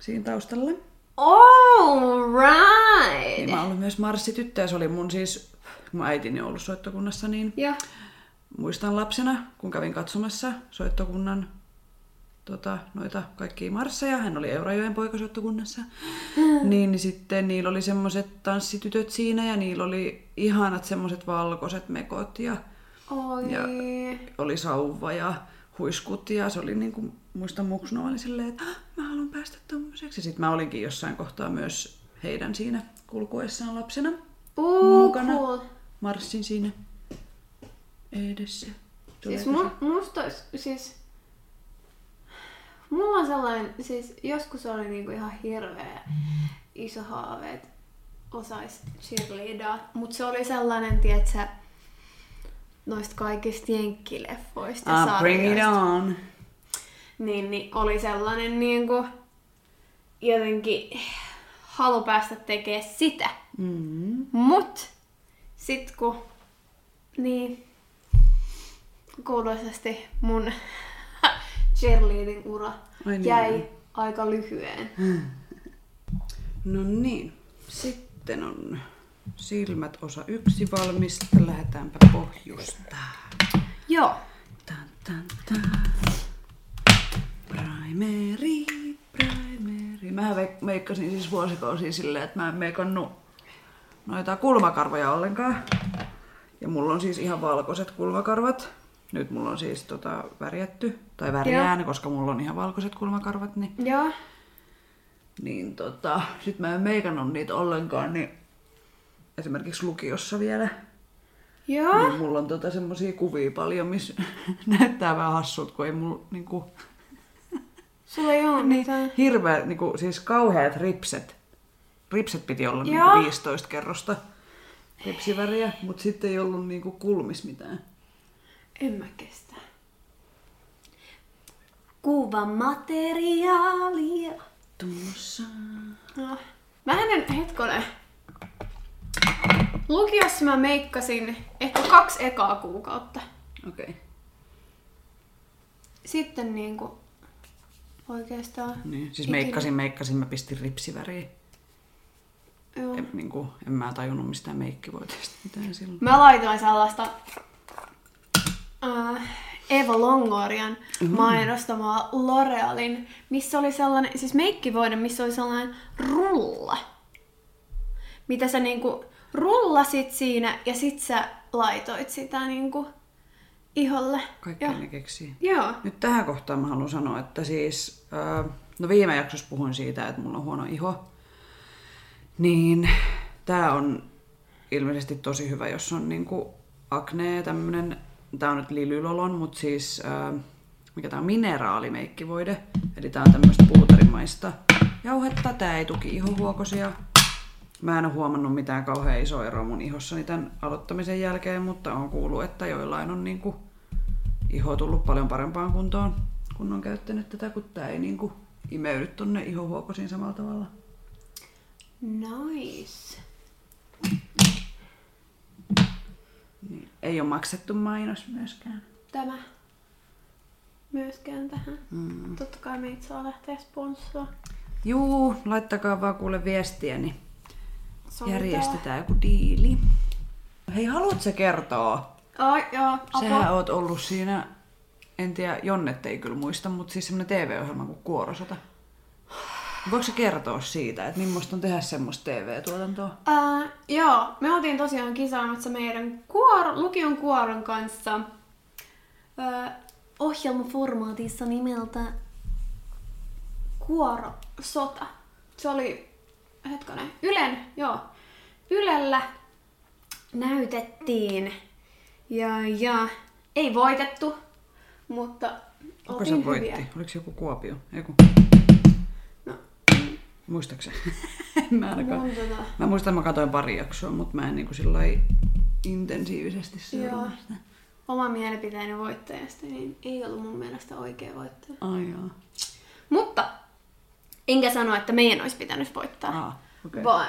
B: siinä taustalla.
A: All right.
B: Niin mä ollut myös marssityttö ja se oli mun siis, mun äitini on ollut soittokunnassa, niin
A: Joo.
B: muistan lapsena, kun kävin katsomassa soittokunnan tota, noita kaikkia marsseja, hän oli Eurajoen poikasoittokunnassa, niin, niin sitten niillä oli semmoiset tanssitytöt siinä ja niillä oli ihanat semmoiset valkoiset mekot ja
A: Oi.
B: Ja- oli sauva ja huiskut ja se oli niin kuin, muistan muksuna oli silleen, että "Ah, mä haluan päästä tommoseksi. Sitten mä olinkin jossain kohtaa myös heidän siinä kulkuessaan lapsena.
A: Uh,
B: mukana.
A: cool.
B: Marssin siinä edessä.
A: Siis mu, musta ois, siis... Mulla on sellainen, siis joskus oli niinku ihan hirveä iso haave, että osais cheerleadaa, mutta se oli sellainen, tietsä, noista kaikista jenkkileffoista ja
B: Ah, bring it on.
A: Niin, niin oli sellainen niinku jotenkin halu päästä tekemään sitä.
B: Mm.
A: Mut sit kun niin kuuluisesti mun cheerleading ura
B: Ai niin.
A: jäi aika lyhyeen.
B: No niin, sitten on silmät osa yksi valmista. Lähdetäänpä pohjustaa.
A: Joo.
B: Tan, tan, tan. Primary, primary. Mä meikkasin siis vuosikausia silleen, että mä en meikannut noita kulmakarvoja ollenkaan. Ja mulla on siis ihan valkoiset kulmakarvat. Nyt mulla on siis tota värjätty, tai värjään, koska mulla on ihan valkoiset kulmakarvat, niin,
A: Joo.
B: niin tota, sit mä en meikannut niitä ollenkaan, niin esimerkiksi lukiossa vielä,
A: Joo.
B: niin mulla on tota semmosia kuvia paljon, missä näyttää vähän hassut, kun ei mulla niinku,
A: Sulla ei oo mitään.
B: hirveä, niinku, siis kauheat ripset. Ripset piti olla
A: Joo.
B: niinku 15 kerrosta ripsiväriä, mutta sitten ei ollut niinku kulmis mitään.
A: En mä kestä. Kuvamateriaalia.
B: Tuossa.
A: No. Mä en hetkonen. Lukiossa mä meikkasin ehkä kaksi ekaa kuukautta.
B: Okei. Okay.
A: Sitten niinku oikeastaan.
B: Niin. Siis
A: ikinä.
B: meikkasin, meikkasin, mä pistin ripsiväriä.
A: Joo.
B: En, niinku, en mä tajunnut mistään meikkivoiteesta mitään silloin.
A: Mä laitoin sellaista äh, Eva Longorian mainostamaa L'Orealin, missä oli sellainen, siis meikkivoide, missä oli sellainen rulla. Mitä sä niinku rullasit siinä ja sit sä laitoit sitä niinku iholle.
B: Kaikkea
A: ja,
B: ne keksii.
A: joo.
B: Nyt tähän kohtaan mä haluan sanoa, että siis, ää, no viime jaksossa puhuin siitä, että mulla on huono iho. Niin tää on ilmeisesti tosi hyvä, jos on niinku akne tämmönen, tää on nyt Lilylolon, mutta siis ää, mikä tää on, mineraalimeikkivoide. Eli tää on tämmöistä puutarimaista jauhetta, tää ei tuki ihohuokosia. Mä en ole huomannut mitään kauhean isoa eroa mun ihossani tämän aloittamisen jälkeen, mutta on kuullut, että joillain on niinku iho tullut paljon parempaan kuntoon, kun on käyttänyt tätä, kun tää ei niinku imeydy tonne ihohuokosiin samalla tavalla.
A: Nice.
B: Niin. Ei ole maksettu mainos myöskään.
A: Tämä myöskään tähän. Mm. Totta kai meitä saa lähteä sponssoa.
B: Juu, laittakaa vaan kuule viestiä, niin
A: Sovitaan.
B: järjestetään joku diili. Hei, haluatko sä kertoa?
A: Ai, joo, apua.
B: Sähän oot ollut siinä, en tiedä, Jonnet ei kyllä muista, mutta siis semmonen TV-ohjelma kuin Kuorosota. Voiko sä kertoa siitä, että millaista on tehdä semmoista TV-tuotantoa?
A: Ää, joo, me oltiin tosiaan kisaamassa meidän kuor- lukion kuoron kanssa ää, ohjelmaformaatissa nimeltä Kuoro Sota. Se oli, hetkonen, Ylen, joo, Ylellä näytettiin ja, ja ei voitettu, mutta
B: Kuka se voitti?
A: hyviä.
B: Oliko se joku Kuopio? Eiku.
A: No,
B: Muistaakseni? mä ainakaan.
A: tota,
B: Mä muistan, että mä katsoin pari jaksoa, mutta mä en niinku sillai intensiivisesti seurannut sitä.
A: oma mielipiteeni voittajasta, niin ei ollut mun mielestä oikea voittaja.
B: Ai joo.
A: Mutta enkä sano, että meidän olisi pitänyt voittaa,
B: Ah, okei.
A: vaan,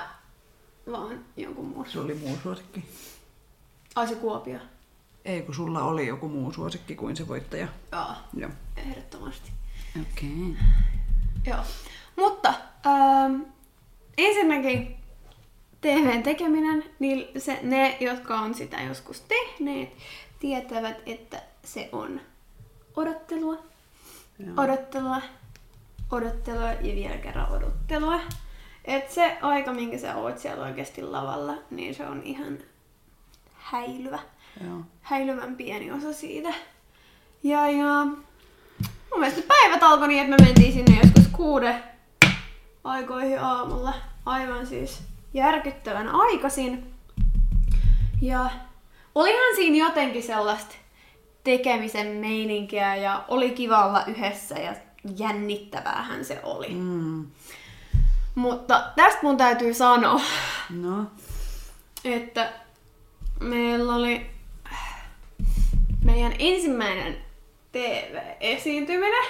A: vaan jonkun muun.
B: Se oli muu suosikki.
A: Ai se Kuopio.
B: Ei, kun sulla oli joku muu suosikki kuin se voittaja.
A: Joo,
B: Joo.
A: ehdottomasti.
B: Okei. Okay.
A: Joo. Mutta ähm, ensinnäkin TVn tekeminen, niin se, ne, jotka on sitä joskus tehneet, tietävät, että se on odottelua,
B: Joo.
A: odottelua, odottelua ja vielä kerran odottelua. Et se aika, minkä sä oot siellä oikeasti lavalla, niin se on ihan häilyvä.
B: Joo.
A: Häilyvän pieni osa siitä. Ja, ja mun mielestä päivät alkoi niin, että me mentiin sinne joskus kuuden aikoihin aamulla. Aivan siis järkyttävän aikaisin. Ja olihan siinä jotenkin sellaista tekemisen meininkiä ja oli kiva olla yhdessä ja jännittäväähän se oli.
B: Mm.
A: Mutta tästä mun täytyy sanoa,
B: No.
A: että meillä oli meidän ensimmäinen TV-esiintyminen.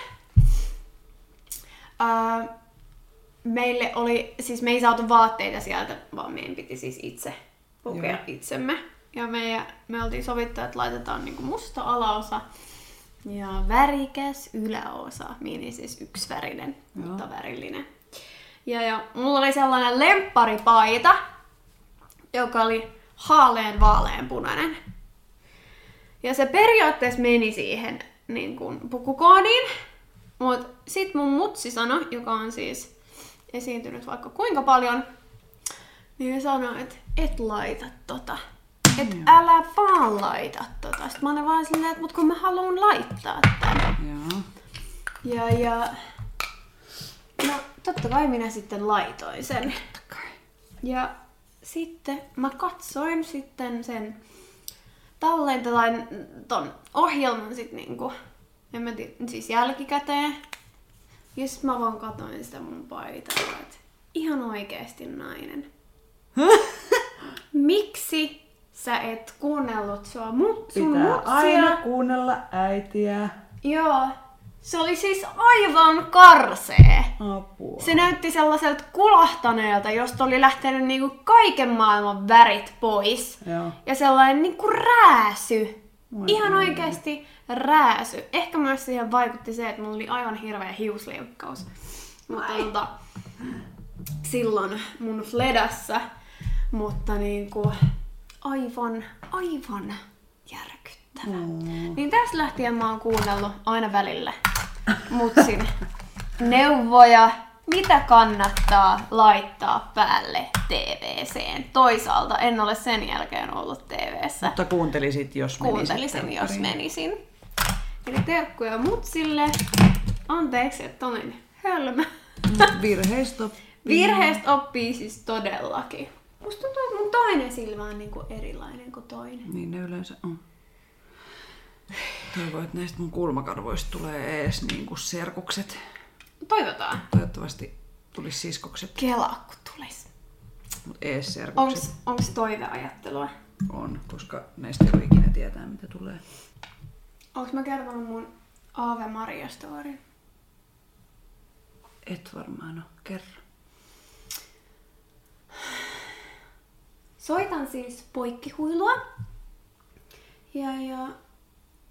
A: Meille oli, siis me ei saatu vaatteita sieltä, vaan meidän piti siis itse pukea
B: Joo.
A: itsemme. Ja me, me oltiin sovittu, että laitetaan niinku musta alaosa ja värikäs yläosa, mihin siis yksivärinen,
B: Joo.
A: mutta värillinen. Ja, ja mulla oli sellainen lempparipaita, joka oli haalean vaaleanpunainen. Ja se periaatteessa meni siihen niin kuin pukukoodiin. Mutta sit mun mutsi sanoi, joka on siis esiintynyt vaikka kuinka paljon, niin sanoi, että et laita tota. Et älä vaan laita tota. Sitten mä olin vaan silleen, että mut kun mä haluan laittaa tän.
B: Joo.
A: Ja, ja... No, totta kai minä sitten laitoin sen.
B: Kai.
A: Ja sitten mä katsoin sitten sen tallentajan ton ohjelman sit niinku, en mä tiedä, siis jälkikäteen. Ja sit mä vaan katsoin sitä mun paitaa, että ihan oikeesti nainen. Miksi sä et kuunnellut sua mut, sun
B: Pitää
A: mutsia?
B: aina kuunnella äitiä.
A: Joo. Se oli siis aivan karsee.
B: Apua.
A: Se näytti sellaiselta kulahtaneelta, josta oli lähtenyt niinku kaiken maailman värit pois.
B: Joo.
A: Ja sellainen niinku rääsy.
B: Voi
A: Ihan
B: ei.
A: oikeasti rääsy. Ehkä myös siihen vaikutti se, että mulla oli aivan hirveä hiusliukkaus. Mutta tota, silloin mun fledassa. Mutta niinku aivan, aivan jännittävä. Mm. Niin tästä lähtien mä oon kuunnellut aina välillä mutsin neuvoja, mitä kannattaa laittaa päälle TVCen. Toisaalta en ole sen jälkeen ollut TVssä.
B: Mutta kuuntelisit, jos menisit
A: Kuuntelisin, jos menisin. Eli terkkuja mutsille. Anteeksi, että olin hölmö.
B: Virheistä
A: Virheestä oppii siis todellakin. Musta tuntuu, että mun toinen silmä on niinku erilainen kuin toinen.
B: Niin ne yleensä on. Toivon, että näistä mun kulmakarvoista tulee ees niinku serkukset.
A: Toivotaan.
B: Toivottavasti tulisi siskokset,
A: Kelaa, kun tulis.
B: mutta ees serkukset
A: Onks, onks toiveajattelua?
B: on, koska näistä ei voi ikinä tietää, mitä tulee.
A: Onks mä kertonut mun Aave Maria story?
B: Et varmaan ole. Kerro.
A: Soitan siis poikkihuilua. Ja, ja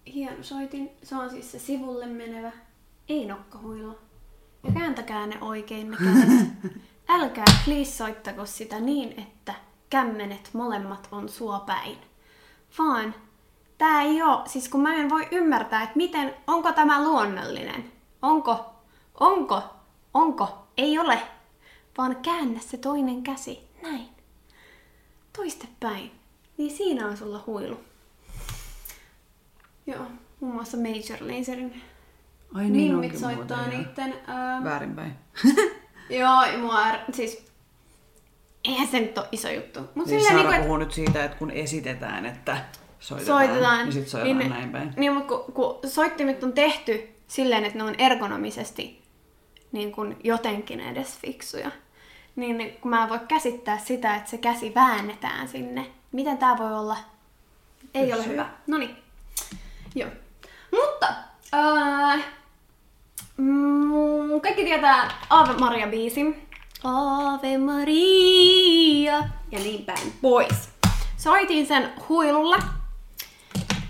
A: hieno soitin. Se on siis se sivulle menevä, ei nokkahuilu. Ja kääntäkää ne oikein ne kädet. Älkää please soittako sitä niin, että kämmenet molemmat on sua päin. Vaan tää ei oo, siis kun mä en voi ymmärtää, että miten, onko tämä luonnollinen? Onko? Onko? Onko? Ei ole. Vaan käännä se toinen käsi. Näin toistepäin, niin siinä on sulla huilu. Joo, muun muassa Major Laserin
B: Ai niin
A: mimmit
B: onkin
A: soittaa
B: muuten,
A: niitten... Ää,
B: Väärinpäin.
A: joo, mua är, siis... Eihän se nyt ole iso juttu. Mut
B: Niin Saara
A: niinku, et
B: puhuu nyt siitä, että kun esitetään, että soitetaan,
A: soitetaan.
B: niin sit soitetaan
A: niin,
B: näin päin.
A: Niin, mutta kun, kun soittimet on tehty silleen, että ne on ergonomisesti niin kuin jotenkin edes fiksuja, niin kun mä en voi käsittää sitä, että se käsi väännetään sinne. Miten tää voi olla? Ei ole
B: Se-
A: hyvä. No niin. Joo. Mutta, äh, mm, kaikki tietää Ave Maria biisin. Ave Maria ja niin päin pois. Soitin sen huilulla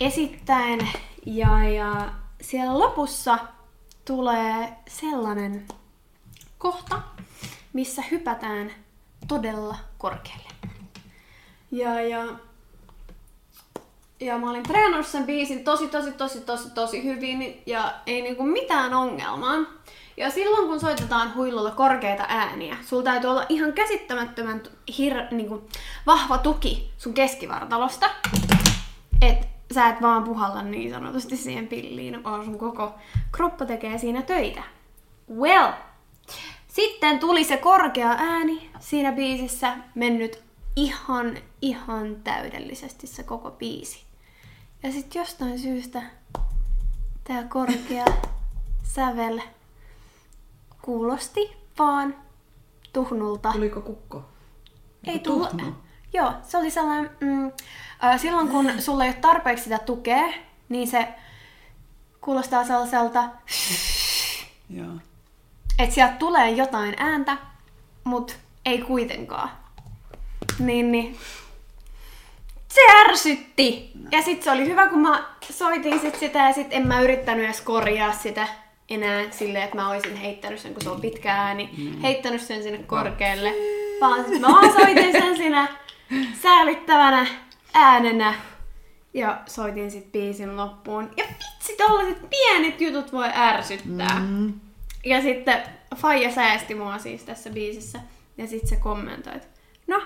A: esittäen ja, ja siellä lopussa tulee sellainen kohta, missä hypätään todella korkealle. Ja, ja, ja mä olin treenannut sen biisin tosi, tosi, tosi, tosi, tosi hyvin ja ei niinku mitään ongelmaa. Ja silloin kun soitetaan huilulla korkeita ääniä, sulla täytyy olla ihan käsittämättömän hir- niinku, vahva tuki sun keskivartalosta. Et sä et vaan puhalla niin sanotusti siihen pilliin, vaan sun koko kroppa tekee siinä töitä. Well, sitten tuli se korkea ääni siinä biisissä, mennyt ihan, ihan täydellisesti se koko biisi. Ja sitten jostain syystä tää korkea sävel kuulosti vaan tuhnulta.
B: Tuliko kukko?
A: Ei
B: Joku
A: tullut. Joo, se oli sellainen, mm, äh, silloin kun sulla ei ole tarpeeksi sitä tukea, niin se kuulostaa sellaiselta,
B: Joo.
A: Että sieltä tulee jotain ääntä, mutta ei kuitenkaan. Niin, niin. Se ärsytti! Ja sit se oli hyvä, kun mä soitin sit sitä ja sit en mä yrittänyt edes korjaa sitä enää silleen, että mä olisin heittänyt sen, kun se on pitkä ääni, mm. heittänyt sen sinne korkealle. Vaan sit mä vaan soitin sen siinä säällittävänä äänenä ja soitin sit biisin loppuun. Ja vitsi, tollaset pienet jutut voi ärsyttää.
B: Mm.
A: Ja sitten Faija säästi mua siis tässä biisissä. Ja sitten se kommentoi, että no,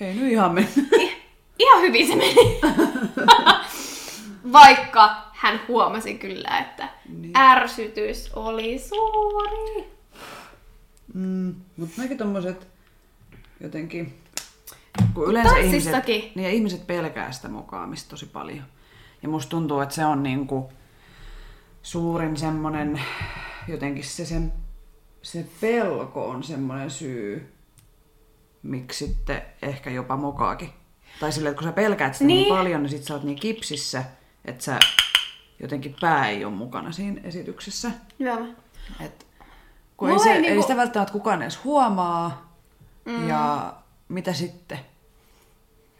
B: Ei nyt ihan mennyt.
A: ihan hyvin se meni. Vaikka hän huomasi kyllä, että
B: Niin.
A: ärsytys oli suuri.
B: Mm, mutta näkin tommoset jotenkin... Kun yleensä ihmiset, niin ihmiset pelkää sitä mokaamista tosi paljon. Ja musta tuntuu, että se on niinku suurin semmonen, jotenkin se, sen, se pelko on semmonen syy, miksi sitten ehkä jopa mokaakin. Tai silleen, että kun sä pelkäät sitä niin,
A: Niin.
B: paljon, niin sit sä oot niin kipsissä, että sä jotenkin pää ei ole mukana siinä esityksessä.
A: Hyvä.
B: Et, kun ei, se,
A: ei
B: ei,
A: niinku-
B: sitä välttämättä kukaan edes huomaa. Mm. Ja mitä sitten?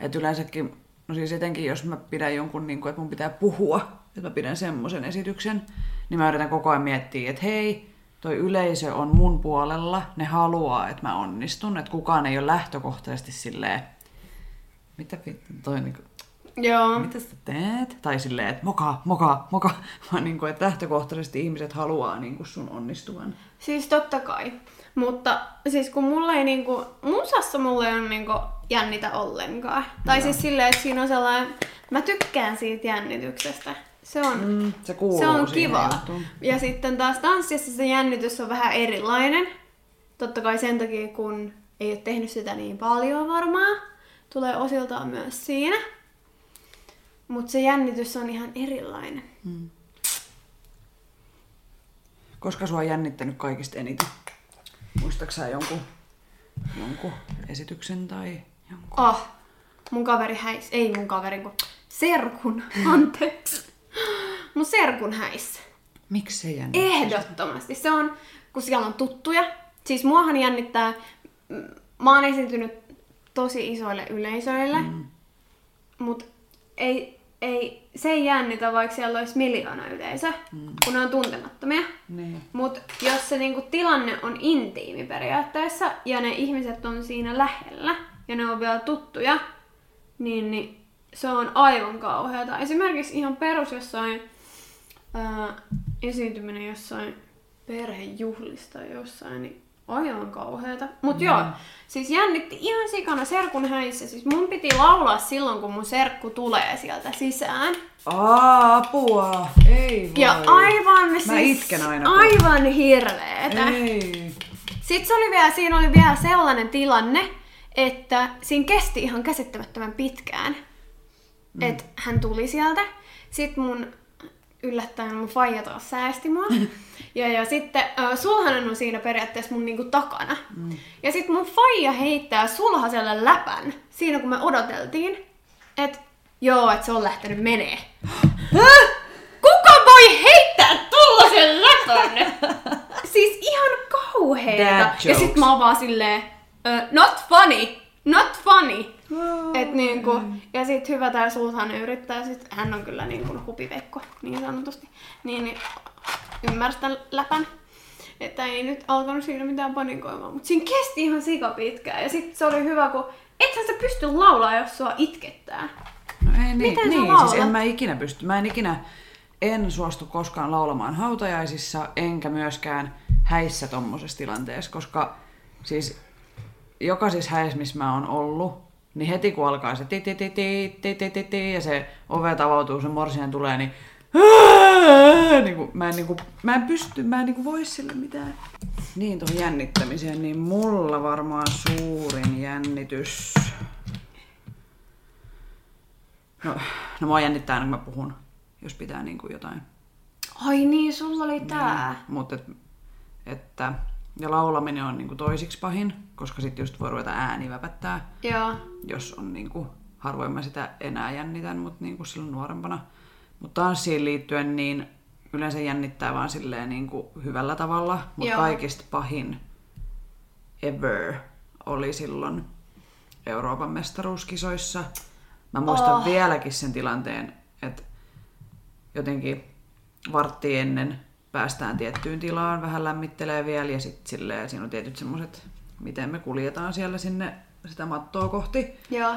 B: Et yleensäkin, no siis etenkin jos mä pidän jonkun, niin kuin, että mun pitää puhua, että mä pidän semmoisen esityksen, niin mä yritän koko ajan miettiä, että hei, toi yleisö on mun puolella, ne haluaa, että mä onnistun, että kukaan ei ole lähtökohtaisesti silleen, mitä toi niinku,
A: Joo.
B: mitä sä teet? Tai silleen, että moka, moka, moka. Vaan niin kuin, että lähtökohtaisesti ihmiset haluaa niin kuin sun onnistuvan.
A: Siis totta kai. Mutta siis kun mulla ei niinku, musassa mulla ei ole niinku jännitä ollenkaan. Tai
B: Joo.
A: siis silleen, että siinä on sellainen, mä tykkään siitä jännityksestä. Se on,
B: Mm, se kuuluu
A: se on kiva.
B: juttuun.
A: Ja sitten taas tanssissa se jännitys on vähän erilainen. Totta kai sen takia, kun ei ole tehnyt sitä niin paljon varmaan. Tulee osiltaan myös siinä. Mutta se jännitys on ihan erilainen.
B: Koska sua on jännittänyt kaikista eniten? Muistaaksä sä jonkun, jonkun esityksen tai jonkun?
A: Oh, mun kaveri häis, ei mun kaveri, kun serkun, anteeksi. Mun serkun häissä.
B: Miksi se jännittää?
A: Ehdottomasti. Se on, kun siellä on tuttuja. Siis muahan jännittää, mä oon esiintynyt tosi isoille yleisöille, mm. mutta ei, ei, se ei jännitä, vaikka siellä olisi miljoona yleisö, mm. kun ne on tuntemattomia.
B: Niin.
A: Mutta jos se niinku tilanne on intiimi periaatteessa ja ne ihmiset on siinä lähellä ja ne on vielä tuttuja, niin, niin se on aivan kauheata. Esimerkiksi ihan perus jossain ää, esiintyminen jossain perhejuhlista jossain, niin aivan kauheata. Mut mm. joo, siis jännitti ihan sikana serkun häissä. Siis mun piti laulaa silloin, kun mun serkku tulee sieltä sisään.
B: Aa, apua! Ei voi.
A: Ja aivan
B: Mä
A: siis
B: itken aina, kun-
A: aivan hirveetä.
B: Ei.
A: Sitten se oli vielä, siinä oli vielä sellainen tilanne, että siinä kesti ihan käsittämättömän pitkään. Mm. Että hän tuli sieltä. Sitten mun yllättäen mun faija taas säästi mua. ja, ja sitten äh, sulhanen on siinä periaatteessa mun niinku takana. Mm. Ja sitten mun faija heittää sulhaselle läpän siinä kun me odoteltiin. Että joo, että se on lähtenyt menee. Kuka voi heittää tollasen läpän? siis ihan kauheeta. Ja
B: jokes.
A: sit mä oon vaan silleen, uh, not funny, not funny. Et niinku, ja sit hyvä tää sulhanen yrittää, sit hän on kyllä niinku hupivekko, niin sanotusti. Niin, niin ymmärsi tän läpän. Että ei nyt alkanut siinä mitään panikoimaan. Mutta siinä kesti ihan sika pitkään. Ja sit se oli hyvä, kun ethän sä pysty laulaa, jos sua itkettää.
B: No ei niin,
A: Miten
B: niin
A: laulat?
B: siis en mä ikinä pysty. Mä en ikinä, en suostu koskaan laulamaan hautajaisissa, enkä myöskään häissä tommosessa tilanteessa, koska siis jokaisessa häissä, missä mä oon ollut, niin heti kun alkaa se ti ti ja se ove avautuu, se morsian tulee, niin niin kuin, mä, en, niin kuin, mä en pysty, mä en niin voi sille mitään. Niin tuohon jännittämiseen, niin mulla varmaan suurin jännitys. No, no mua jännittää aina, kun mä puhun, jos pitää niin kuin jotain.
A: Ai niin, sulla oli tää.
B: Niin, mutta et, että ja laulaminen on niin kuin toisiksi pahin, koska sitten just voi ruveta ääni väpättää,
A: Joo.
B: jos on niin kuin, harvoin mä sitä enää jännitän, mutta niin kuin silloin nuorempana. Mutta tanssiin liittyen niin yleensä jännittää vaan silleen niin kuin hyvällä tavalla, mutta kaikista pahin ever oli silloin Euroopan mestaruuskisoissa. Mä muistan
A: Oh.
B: vieläkin sen tilanteen, että jotenkin vartti ennen päästään tiettyyn tilaan, vähän lämmittelee vielä ja sitten silleen, siinä on tietyt semmoiset, miten me kuljetaan siellä sinne sitä mattoa kohti.
A: Joo.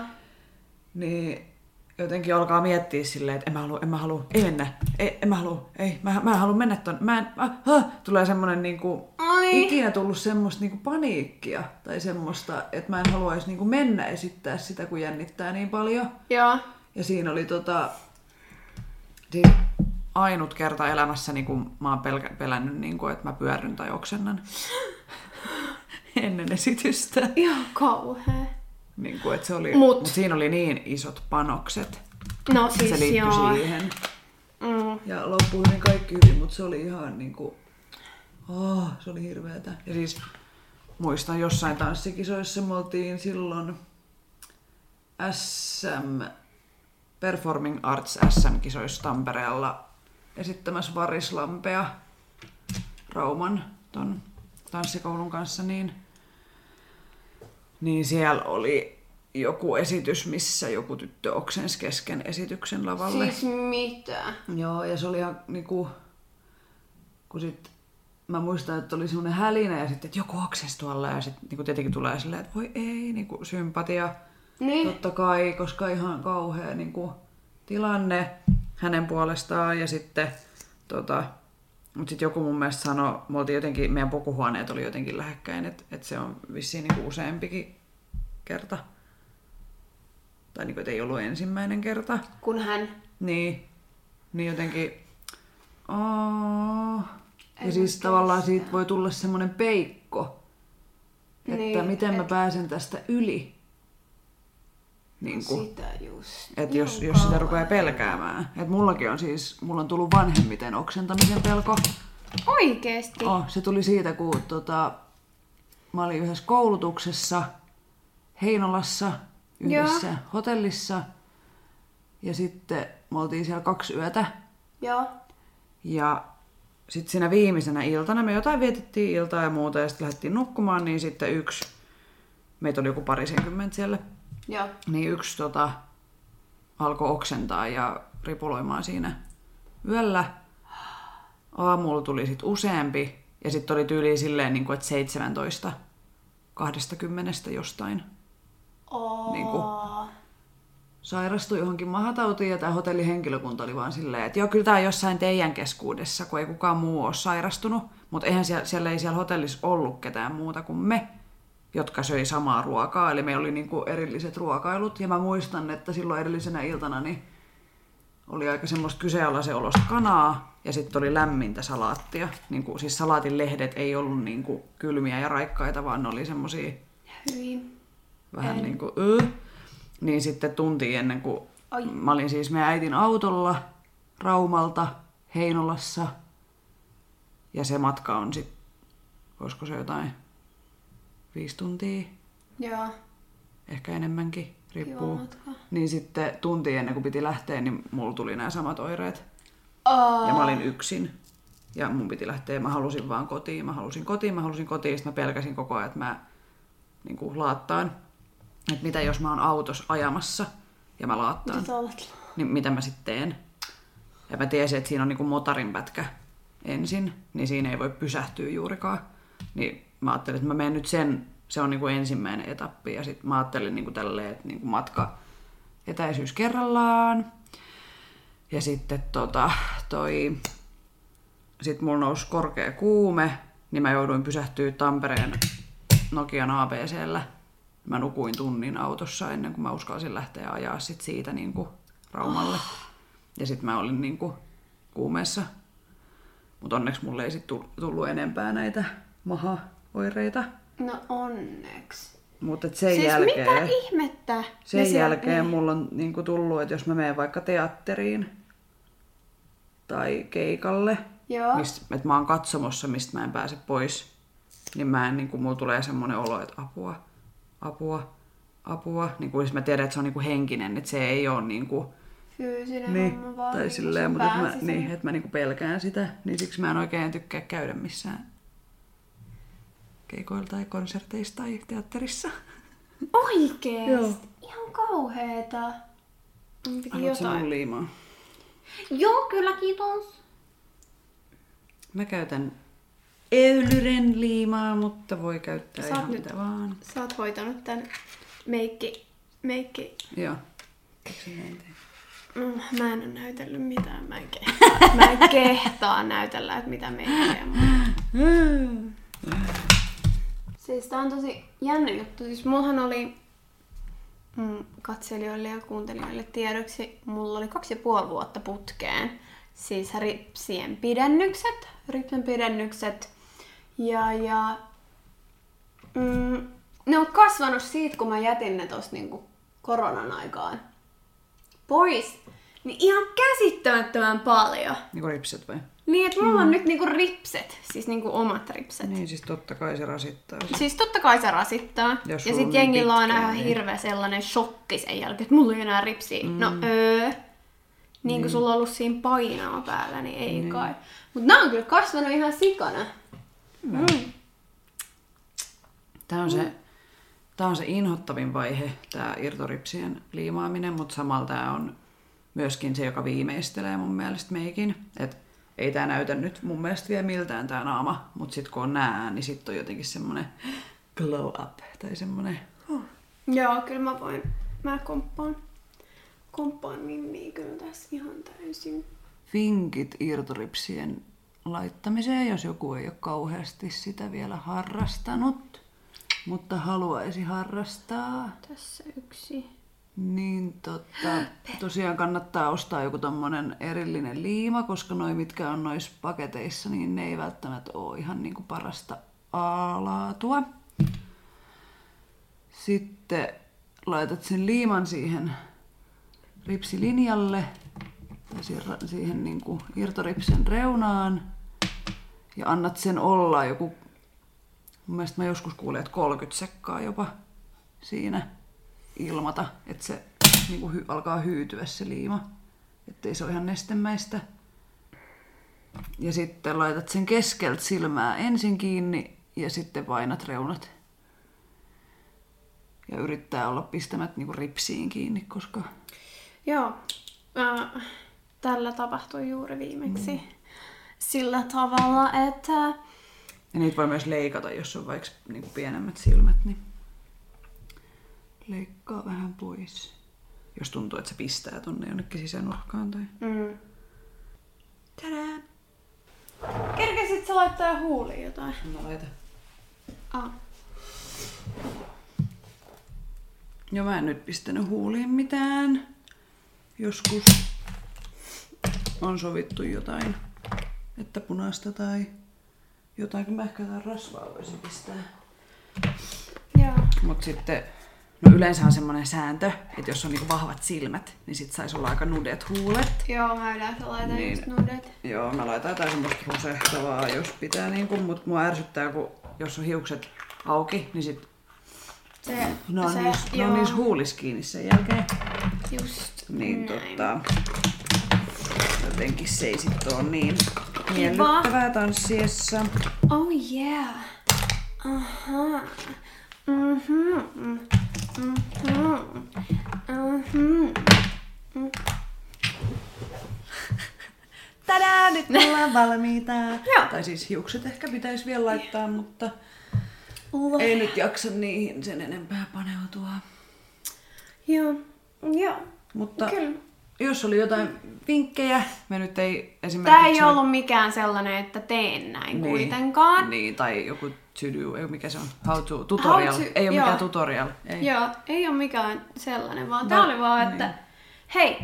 B: Niin jotenkin alkaa miettiä silleen, että en mä halua, en mä halua, ei mennä, ei, en mä halua, ei, mä, mä en halua mennä ton, mä en, ah, ah. tulee semmonen niinku,
A: Ai.
B: ikinä tullut semmoista niinku paniikkia tai semmoista, että mä en haluaisi niinku mennä esittää sitä, kun jännittää niin paljon.
A: Joo.
B: Ja siinä oli tota, siis ainut kerta elämässäni, kun mä oon pelkä, pelännyt, niin kuin, että mä pyörryn tai oksennan ennen esitystä.
A: Ihan kauhea.
B: Niin kuin, että se oli,
A: Mut-
B: mut. siinä oli niin isot panokset,
A: No siis
B: se liittyi
A: joo.
B: siihen.
A: Mm.
B: Ja loppuun niin kaikki hyvin, mutta se oli ihan niin kuin, oh, se oli hirveetä. Ja siis muistan jossain tanssikisoissa me oltiin silloin SM, Performing Arts SM-kisoissa Tampereella esittämässä Varislampea Rauman ton tanssikoulun kanssa, niin, niin siellä oli joku esitys, missä joku tyttö oksensi kesken esityksen lavalle.
A: Siis mitä?
B: Joo, ja se oli ihan niinku, kun sit mä muistan, että oli semmoinen hälinä ja sitten, että joku oksensi tuolla ja sitten niinku tietenkin tulee silleen, että voi ei, niinku sympatia.
A: Niin.
B: Totta kai, koska ihan kauhea niinku tilanne hänen puolestaan ja sitten tota, mutta sitten joku mun mielestä sanoi, me oltiin jotenkin, meidän pukuhuoneet oli jotenkin lähekkäin, että et se on vissiin niinku useampikin kerta. Tai niinku, ei ollut ensimmäinen kerta.
A: Kun hän...
B: Niin, niin jotenkin... Oh. Ja siis tavallaan siitä voi tulla semmoinen peikko, että
A: Niin,
B: miten mä
A: et-
B: pääsen tästä yli. Niin kuin.
A: Sitä just.
B: Että jos, jos sitä rupeaa pelkäämään. Et mullakin on siis, mulla on tullut vanhemmiten oksentamisen pelko.
A: Oikeesti?
B: Oh, se tuli siitä, kun tota, mä olin yhdessä koulutuksessa Heinolassa yhdessä
A: Joo.
B: hotellissa. Ja sitten me oltiin siellä kaksi yötä.
A: Joo.
B: Ja sitten siinä viimeisenä iltana me jotain vietettiin iltaa ja muuta ja sitten lähdettiin nukkumaan, niin sitten yksi, meitä oli joku parisenkymmentä siellä,
A: Joo.
B: niin yksi tota, alkoi oksentaa ja ripuloimaan siinä yöllä. Aamulla tuli sitten useampi ja sitten oli tyyli silleen, niin kuin, että 17 20 jostain
A: Oo.
B: Niinku. sairastui johonkin mahatautiin ja tämä hotellihenkilökunta oli vaan silleen, että joo, kyllä tämä on jossain teidän keskuudessa, kun ei kukaan muu ole sairastunut, mutta eihän siellä, siellä ei siellä hotellissa ollut ketään muuta kuin me, jotka söi samaa ruokaa, eli meillä oli niinku erilliset ruokailut, ja mä muistan, että silloin edellisenä iltana niin oli aika semmoista kyseenalaisen olosta kanaa, ja sitten oli lämmintä salaattia. Niinku, siis salaatin lehdet ei ollut niinku kylmiä ja raikkaita, vaan ne oli semmosia
A: Hyvin.
B: vähän niin kuin, ö. Niin sitten tunti ennen kuin
A: Ai.
B: mä olin siis meidän äitin autolla Raumalta Heinolassa. Ja se matka on sitten, olisiko se jotain viisi tuntia,
A: Joo.
B: ehkä enemmänkin, riippuu.
A: Matka.
B: Niin sitten tunti ennen kuin piti lähteä, niin mulla tuli nämä samat oireet.
A: Oh.
B: Ja mä olin yksin. Ja mun piti lähteä, mä halusin vaan kotiin, mä halusin kotiin, mä halusin kotiin, sitten mä pelkäsin koko ajan, että mä niin kuin laattaan. Että mitä jos mä oon autossa ajamassa ja mä laattaan,
A: Mitä
B: niin mitä mä sitten teen. Ja mä tiesin, että siinä on niin kuin motarin pätkä ensin, niin siinä ei voi pysähtyä juurikaan. Niin mä ajattelin, että mä menen nyt sen, se on niin kuin ensimmäinen etappi. Ja sitten mä ajattelin niin kuin tälleen, että niin kuin matka etäisyys kerrallaan. Ja sitten tota, toi, sit mulla nousi korkea kuume, niin mä jouduin pysähtyä Tampereen Nokian ABCllä. Mä nukuin tunnin autossa ennen kuin mä uskalsin lähteä ajaa sit siitä niin kuin Raumalle. Ja sitten mä olin niin kuin kuumeessa. Mutta onneksi mulle ei sit tul- tullut enempää näitä maha-oireita.
A: No onneksi.
B: Mutta sen
A: siis
B: jälkeen...
A: mitä ihmettä?
B: Sen jälkeen mulla on niinku tullut, että jos mä menen vaikka teatteriin tai keikalle,
A: Joo.
B: mist, että mä oon katsomossa, mistä mä en pääse pois, niin mä en, niinku, mulla tulee semmoinen olo, että apua, apua, apua. Niin kuin mä tiedän, että se on niinku henkinen, että se ei ole niinku,
A: Fyysinen
B: niin,
A: homma vaan.
B: tai
A: niinku
B: silleen, mutta että mä, niin, että mä niinku pelkään sitä, niin siksi mä en oikein tykkää käydä missään keikoilla tai konserteissa tai teatterissa.
A: Oikeesti?
B: Joo.
A: Ihan kauheeta. Piti
B: Haluatko
A: jotain.
B: mun liimaa?
A: Joo, kyllä kiitos.
B: Mä käytän Eulyren liimaa, mutta voi käyttää
A: Sä
B: ihan
A: nyt-
B: mitä vaan.
A: Sä oot hoitanut tän meikki, meikki.
B: Joo.
A: Mm, mä en oo näytellyt mitään, mä en kehtaa. Mä en kehtaa näytellä, että mitä meikkiä on. Siis tää on tosi jännä juttu. Siis mullahan oli mm, katselijoille ja kuuntelijoille tiedoksi, mulla oli kaksi ja puoli vuotta putkeen. Siis ripsien pidennykset, ripsen pidennykset. Ja, ja mm, ne on kasvanut siitä, kun mä jätin ne tossa niinku koronan aikaan pois. Niin ihan käsittämättömän paljon.
B: Niinku ripset vai?
A: Niin, että mulla on nyt niinku ripset, siis niinku omat ripset.
B: Niin, siis totta kai se rasittaa.
A: Siis totta kai se rasittaa. Ja
B: sulla
A: sit
B: on niin
A: jengillä on aina
B: niin.
A: hirveä sellainen shokki sen jälkeen, että mulla ei enää ripsiä. Mm. No öö. Niin kuin sulla on ollut siinä painoa päällä, niin ei niin. kai. Mutta nämä on kyllä kasvanut ihan sikana. Mm.
B: Tää on se, tää on se inhottavin vaihe, tää irtoripsien liimaaminen, mutta samalla tää on myöskin se, joka viimeistelee mun mielestä meikin. Et ei tää näytä nyt mun mielestä vielä miltään tää naama, mutta sit kun on nää, niin sit on jotenkin semmonen glow up tai semmonen
A: Joo, kyllä mä voin. Mä komppaan. komppaan Minniä kyllä tässä ihan täysin.
B: Vinkit irtoripsien laittamiseen, jos joku ei ole kauheasti sitä vielä harrastanut, mutta haluaisi harrastaa.
A: Tässä yksi.
B: Niin tota, tosiaan kannattaa ostaa joku tommonen erillinen liima, koska noi mitkä on noissa paketeissa, niin ne ei välttämättä ole ihan niinku parasta A-laatua. Sitten laitat sen liiman siihen ripsilinjalle ja siihen, siihen niinku irtoripsen reunaan ja annat sen olla joku, mun mielestä mä joskus kuulin, että 30 sekkaa jopa siinä ilmata, että se niin kuin hy, alkaa hyytyä se liima, ettei se ole ihan nestemäistä. Ja sitten laitat sen keskeltä silmää ensin kiinni ja sitten painat reunat. Ja yrittää olla pistämät niin kuin ripsiin kiinni, koska...
A: Joo, äh, tällä tapahtui juuri viimeksi. Mm. Sillä tavalla, että...
B: Ja niitä voi myös leikata, jos on vaikka niin kuin pienemmät silmät, niin leikkaa vähän pois. Jos tuntuu, että se pistää tonne jonnekin sisänurkkaan tai...
A: Mm.
B: Tadaa!
A: Kerkesit sä laittaa huuliin jotain?
B: Mä laitan.
A: Ah.
B: Joo, mä en nyt pistänyt huuliin mitään. Joskus on sovittu jotain, että punaista tai mä ehkä jotain rasvaa voisin pistää.
A: Joo.
B: Mut sitten, no yleensä on semmoinen sääntö, että jos on niinku vahvat silmät, niin sit sais olla aika nudet huulet.
A: Joo, mä yleensä laitan
B: Niin.
A: just nudet.
B: Joo, mä laitan jotain semmoista rusehtavaa, jos pitää niinku, mut mua ärsyttää, kun jos on hiukset auki, niin sit
A: Se,
B: ne on,
A: se,
B: niissä, ne on niissä huulis kiinni sen jälkeen.
A: just
B: Niin
A: näin.
B: tota, jotenkin se ei sit oo niin miellyttävää tanssiessa.
A: Oh yeah. Aha. Mhm. Mhm. Mhm.
B: Tadaa, nyt ollaan valmiita.
A: Joo.
B: Tai siis hiukset ehkä pitäisi vielä laittaa, mutta
A: Lo-
B: ei nyt jaksa niihin sen enempää paneutua.
A: Joo. Joo.
B: Mutta
A: Kyllä.
B: jos oli jotain vinkkejä, me nyt ei esimerkiksi...
A: Tää ei ollut mikään sellainen, että teen näin
B: Niin.
A: kuitenkaan.
B: Niin, tai joku to do, ei mikä se on, how to, tutorial.
A: How to-
B: ei ole
A: joo.
B: mikään tutorial. Ei.
A: Joo, ei ole mikään sellainen, vaan tää
B: Va-
A: oli vaan, että
B: niin.
A: hei,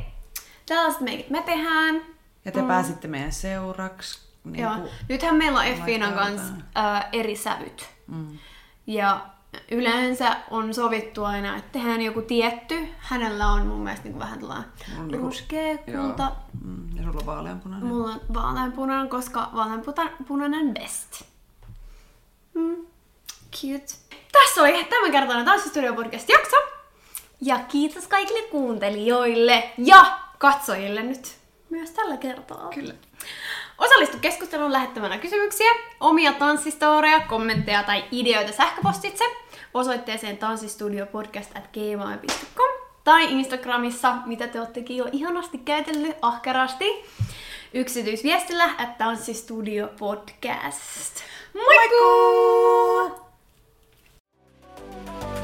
A: tällaiset meikit me tehdään.
B: Ja te mm. pääsitte meidän seuraksi. Niin
A: Joo.
B: kuin-
A: Nythän meillä on Effiinan kanssa ää, eri sävyt.
B: Mm.
A: Ja yleensä on sovittu aina, että tehdään joku tietty. Hänellä on mun mielestä niin vähän tällainen
B: On niinku-
A: ruskea kulta.
B: Mm. Ja sulla on vaaleanpunainen.
A: Mulla on vaaleanpunainen, koska vaaleanpunainen best. Mm. Cute. Tässä oli tämänkertainen Tanssistudio podcast jakso. Ja kiitos kaikille kuuntelijoille ja katsojille nyt myös tällä kertaa.
B: Kyllä.
A: Osallistu keskusteluun lähettämänä kysymyksiä, omia tanssistoreja, kommentteja tai ideoita sähköpostitse osoitteeseen tanssistudiopodcast.gmail.com tai Instagramissa, mitä te oottekin jo ihanasti käytellyt ahkerasti, yksityisviestillä at tanssistudiopodcast. Michael! Michael!